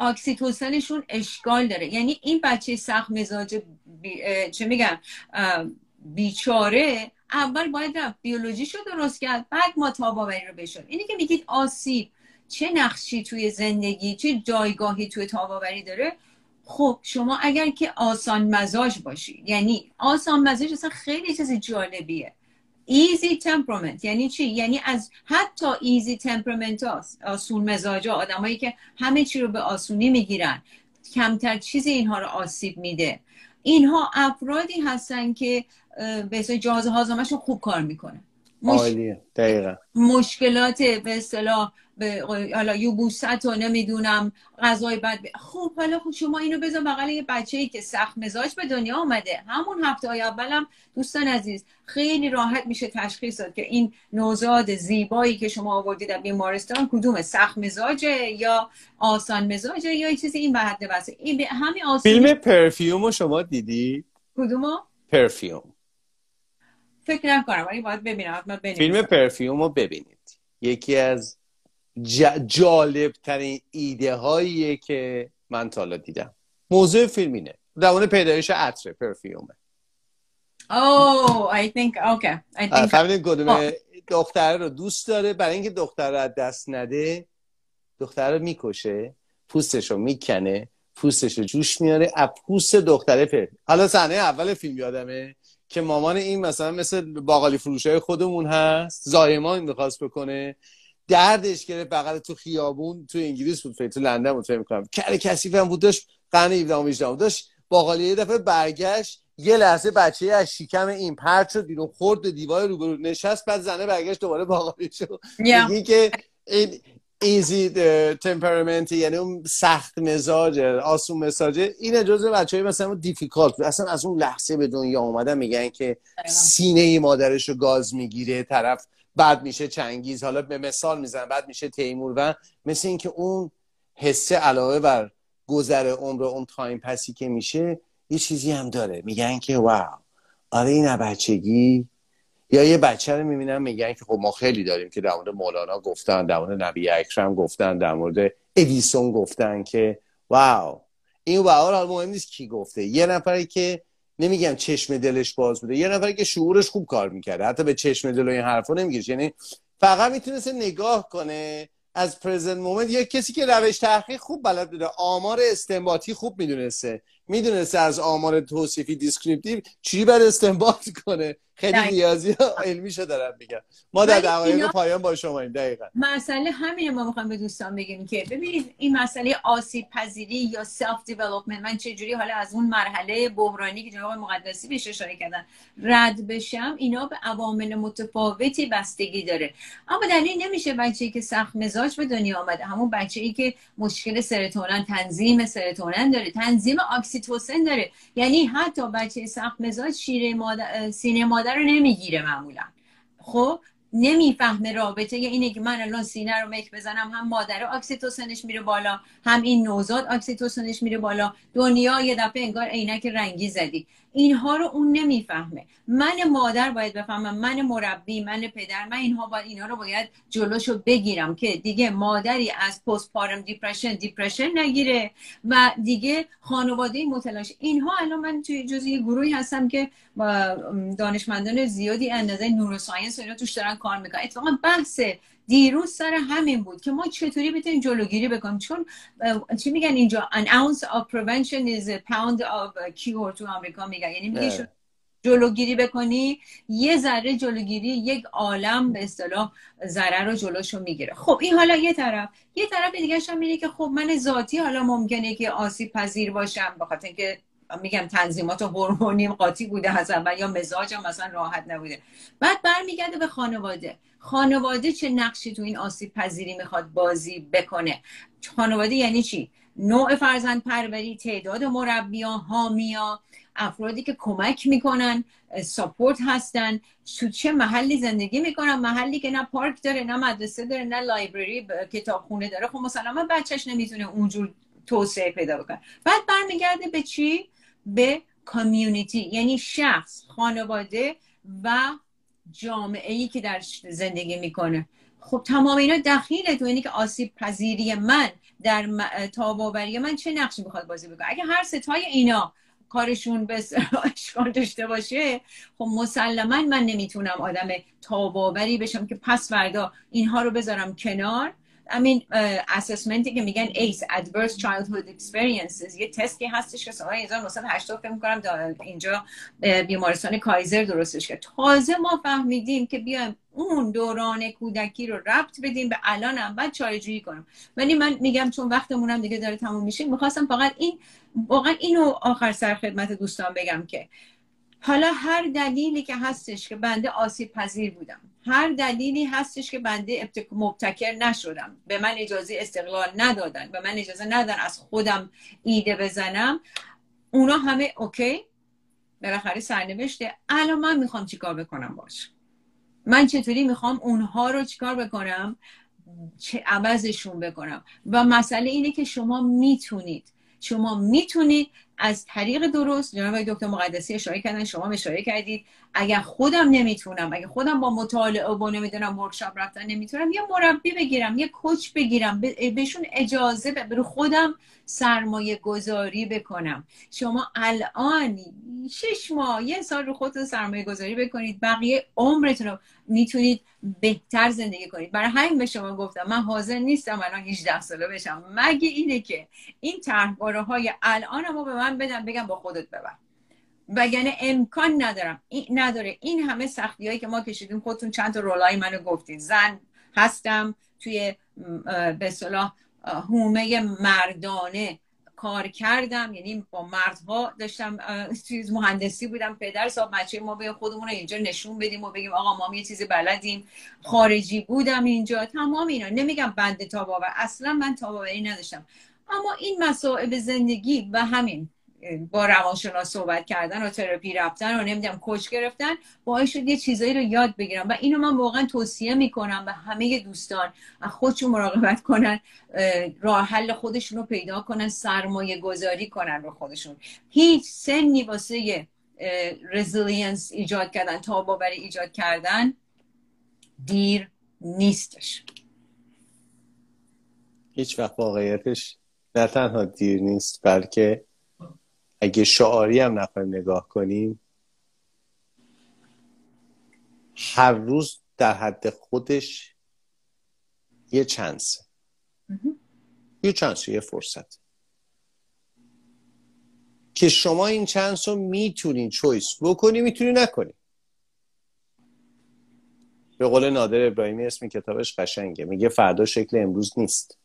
اکسیتوسنشون اشکال داره. یعنی این بچه سخت مزاج بی... چه میگم بیچاره اول باید رفت بیولوژیشو درست کرد بعد ما تاباوری رو بشون اینی که میگید آسیب چه نقشی توی زندگی چه جایگاهی توی تاباوری داره؟ خب شما اگر که آسان مزاج باشی یعنی آسان مزاج اصلا خیلی چیز جالبیه. ایزی تمپرامنت یعنی چی؟ یعنی از حتی ایزی تمپرامنت ها آسون مزاج ها آدمایی که همه چی رو به آسونی می‌گیرن. کمتر چیزی اینها رو آسیب میده. اینها افرادی هستن که به جهاز هاضمه‌شون خوب کار می‌کنه مش... عالیه. دقیقا. مشکلات به اصطلاح به حالا یوبوست و نمی‌دونم غذای بد ب- خب حالا خب شما اینو بذار بغل یه بچه ای که سخت مزاج به دنیا آمده همون هفته های اولم دوستان عزیز خیلی راحت میشه تشخیص داد که این نوزاد زیبایی که شما آوردید در بیمارستان کدومه سخت مزاجه یا آسان مزاجه یا چیزی این وحده بسه این به همین آسان فیلم پرفیوم رو شما دیدی کدومو؟ پرفیوم. فکر نکنم ولی باید ببینم. فیلم پرفیوم رو ببینید. یکی از ج- جالب ترین ایده هاییه که من تا حالا دیدم. موضوع فیلم اینه. مورد پیدایش عطر پرفیومه. Oh, I think okay. I think کدومه دختره رو دوست داره. برای اینکه دختر رو از دست نده دختر رو می‌کشه پوستش رو می‌کنه پوستش رو جوش میاره از پوست دختره پر حالا صحنه اول فیلم یادمه. که مامان این مثلا مثل باقالی فروشای خودمون هست. زایمان می‌خواست بکنه. دردش گرفت. بغل تو خیابون تو انگلیس بود فکر تو لندن بود فکر می‌کنم. کره کثیف هم بود. داشت قرن 17 و 18 بود. داشت باقالی یه دفعه برگشت. یه لحظه بچه از شکم این پرت شد بیرون خورد به دیوار روبرو نشست بعد زنه برگشت دوباره باقالی شد. Yeah. میگی که این easy temperament یعنی اون سخت مزاج آسون مزاجه این جزء بچه های مثلا difficult اصلا از اون لحظه به دنیا اومدن میگن که سینه مادرش رو گاز می‌گیره طرف بعد میشه چنگیز حالا به مثال میزن بعد میشه تیمور و مثل اینکه اون حسه علاوه بر گذر عمر اون time pass ی که میشه یه چیزی هم داره. میگن که wow آره این بچگی یا یه بچه رو می‌بینم میگن که خب ما خیلی داریم که در مورد مولانا گفتن در مورد نبی اکرم گفتن در مورد ادیسون گفتن که wow. این wow رو مهم نیست کی گفته. یه نفری که نمیگم چشم دلش باز بوده یه نفری که شعورش خوب کار می‌کرده. حتی به چشم دل و این حرفا نمیگیش یعنی فقط می‌تونسته نگاه کنه از present moment یه کسی که روش تحقیق خوب بلد بوده آمار استنباطی خوب می‌دونسته. می‌دونسته از آمار توصیفی descriptive چی باید استنباط کنه؟ خیلی. ریاضی ها علمیشو دارم میگم. ما در دقایق اینا- پایان با شما این دقیقا. مسئله همینه ما می‌خوایم به دوستان بگیم که ببینید این مسئله آسیب پذیری یا self development من چجوری حالا از اون مرحله بحرانی که جناب مقدسی بهش اشاره کردن رد بشم اینا به عوامل متفاوتی بستگی داره. اما دلیل نمیشه بچه‌ای که سخت مزاج به دنیا آمده. همون بچه‌ای که مشکل serotonin تنظیم serotonin داره. تنظیم oxytocin داره. یعنی حتی بچه سخت مزاج مادر سینه مادر رو نمی‌گیره معمولا. خب نمی‌فهمه رابطه یا اینه که من الان سینه رو مک بزنم هم مادر oxytocin ش میره بالا هم این نوزاد oxytocin ش میره بالا. دنیا یه دفعه انگار عینک رنگی زدی. اینها رو اون نمی‌فهمه. من مادر باید بفهمم من مربی من پدر من اینها باید اینها رو باید جلوشو بگیرم که دیگه مادری از postpartum depression depression نگیره و دیگه خانواده متلاش اینها الان من توی جزئی گروهی هستم که دانشمندان زیادی اندازه نوروساینس و اینا توش دارن کار می‌کنن. اتفاقا بحث دیروز سر همین بود که ما چطوری بتونیم جلوگیری بکنیم؟ چون چی میگن اینجا؟ An ounce of prevention is a pound of cure تو آمریکا میگن. یعنی میگه جلوگیری بکنی یه ذره جلوگیری یک عالم به اصطلاح ذره رو جلوشو می‌گیره. خب این حالا یه طرف. یه طرف دیگه هم میگه که خب من ذاتی حالا ممکنه که آسیب پذیر باشم بخاطر اینکه میگم تنظیمات هورمونیم قاطی بوده از و یا مزاجم مثلا راحت نبوده. بعد برمیگرده به خانواده. خانواده چه نقشی تو این آسیب پذیری می‌خواد بازی بکنه؟ خانواده یعنی چی؟ نوع فرزند پروری تعداد مربیان حامیا افرادی که کمک می‌کنن ساپورت هستن. تو چه محلی زندگی می‌کنن؟ محلی که نه پارک داره نه مدرسه داره نه لایبرری کتابخونه داره. خب مسلما بچهش نمی‌تونه اونجور توسعه پیدا بکنه. بعد برمیگرده به چی؟ به کامیونیتی یعنی شخص خانواده و جامعه ای که در زندگی می‌کنه. خب تمام اینا دخیله تو اینی که آسیب پذیری من در تاباوری من چه نقشی می‌خواد بازی بکنه؟ اگه هر ستای اینا کارشون به [LAUGHS] اشکال داشته باشه خب مسلما من نمی‌تونم آدم تاب‌آوری بشم که پس فردا اینها رو بذارم کنار. همین assessment ی که میگن ACE Adverse Childhood Experiences. یه تستی هستش که سال 1980 فکر می‌کنم اینجا بیمارستان کایزر درستش کرد. تازه ما فهمیدیم که بیایم اون دوران کودکی رو ربط بدیم به الانم بعد چاره‌جویی کنم ولی من میگم چون وقتمونم دیگه داره تموم میشه می‌خواستم فقط این واقعا اینو آخر سر خدمت دوستان بگم که حالا هر دلیلی که هستش که بنده آسیب پذیر بودم. هر دلیلی هستش که بنده مبتکر نشدم. به من اجازه استقلال ندادن. به من اجازه ندادن از خودم ایده بزنم. اونا همه اوکی. بالاخره سرنوشته الان من می‌خوام چیکار بکنم باش؟ من چطوری می‌خوام اونها رو چیکار بکنم؟ چه عوضشون بکنم؟ و مسئله اینه که شما می‌تونید. شما می‌تونید از طریق درست جناب دکتر مقدسی اشاره کردن شما اشاره کردید. اگر خودم نمی‌تونم اگر خودم با مطالعه و نمی‌دونم ورکشاپ رفتن نمی‌تونم یه مربی بگیرم یه کوچ بگیرم بهشون اجازه به خودم سرمایه گذاری بکنم. شما الان شش ماه یه سال رو خودتون سرمایه گذاری بکنید بقیه عمرتون رو می‌تونید بهتر زندگی کنید. برای همین به شما گفتم من حاضر نیستم الان 18 ساله بشم. مگه اینه که این طرحواره های الان ما به من بدم بگم با خودت ببر. وگرنه امکان ندارم. این نداره. این همه سختی هایی که ما کشیدیم خودتون چند تا رولای منو گفتید زن هستم توی به صلاح هومه مردانه کار کردم. یعنی با مردها داشتم چیز مهندسی بودم. پدر صاحب بچه ما به خودمون رو اینجا نشون بدیم و بگیم آقا ما یه چیزی بلدیم. خارجی بودم اینجا. تمام اینا. نمیگم بنده تاباور. اصلا من تاباوری نداشتم. اما این مسائل زندگی و همین. با روانشناس صحبت کردن و تراپی رفتن و نمی‌دونم coach گرفتن باعث شد یه چیزایی رو یاد بگیرم. و اینو من واقعا توصیه می‌کنم به همه دوستان خودشون مراقبت کنن راه حل خودشون رو پیدا کنن سرمایه گذاری کنن رو خودشون. هیچ سنی واسه resilience ایجاد کردن تاب‌آوری ایجاد کردن دیر نیستش. هیچ وقت واقعیتش نه تنها دیر نیست بلکه اگه شعاری هم نخواهیم نگاه کنیم هر روز در حد خودش یه چانس یه چانس یه فرصت. که شما این چانس رو می‌تونین چویس بکنی می‌تونی نکنی. به قول نادر ابراهیمی اسم کتابش قشنگه. میگه فردا شکل امروز نیست.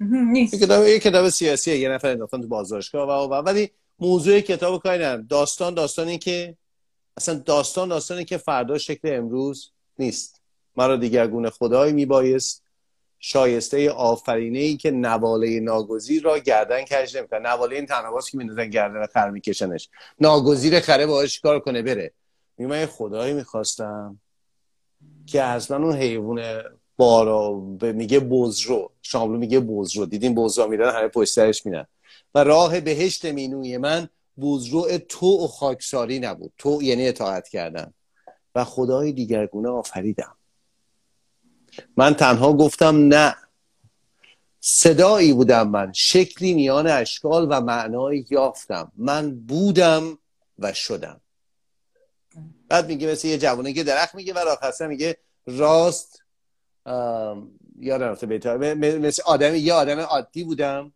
نیست. کتاب یه کتاب سیاسیه یه نفر انداختن تو بازداشتگاه و, و ولی موضوع کتاب کاری داستان داستانی که اصلا داستان داستانی که فردا شکل امروز نیست. مرا دیگرگون خدای میبایست. شایسته آفرینه ای که نواله ناگزیر را گردن کج نمی‌کنه نواله این تنواس که میندازن گردن خر میکشنش. ناگزیر خره باهاش کار کنه؟ بره. میگه من خدایی می‌خواستم که از اون حیوان بارا میگه بزرو. شاملو میگه بزرو. دیدیم بزرو میرن همه پشت سرش میرن. و راه بهشت مینوی من بزرع تو و خاکساری نبود. تو یعنی اطاعت کردن. و خدای دیگرگونه آفریدم. من تنها گفتم نه. صدایی بودم من. شکلی میان اشکال و معنایی یافتم. من بودم و شدم. بعد میگه مثل یه جوانه که درخت میگه و آخرسته میگه راست یادم رفته مثل آدم یه آدم عادی بودم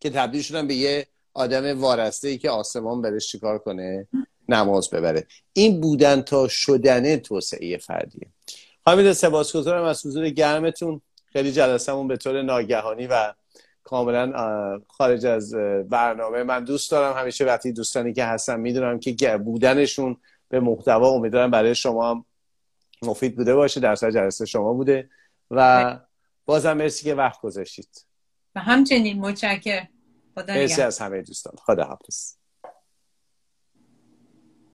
که تبدیل شدم به یه آدم وارسته ای که آسمان برش چیکار کنه؟ نماز ببره. این بودن تا شدن توسعه فردیه. همین سپاسگزارم از حضور گرمتون. خیلی جلسمون به طور ناگهانی و کاملا خارج از برنامه. من دوست دارم. همیشه وقتی دوستانی که هستم می‌دونم که بودنشون به محتوا امیدوارم برای شما هم مفید بوده باشه. در سر جلسه شما بوده. و بازم مرسی که وقت گذاشتید. و همچنین متشکر مرسی از همه دوستان. خدا حافظ.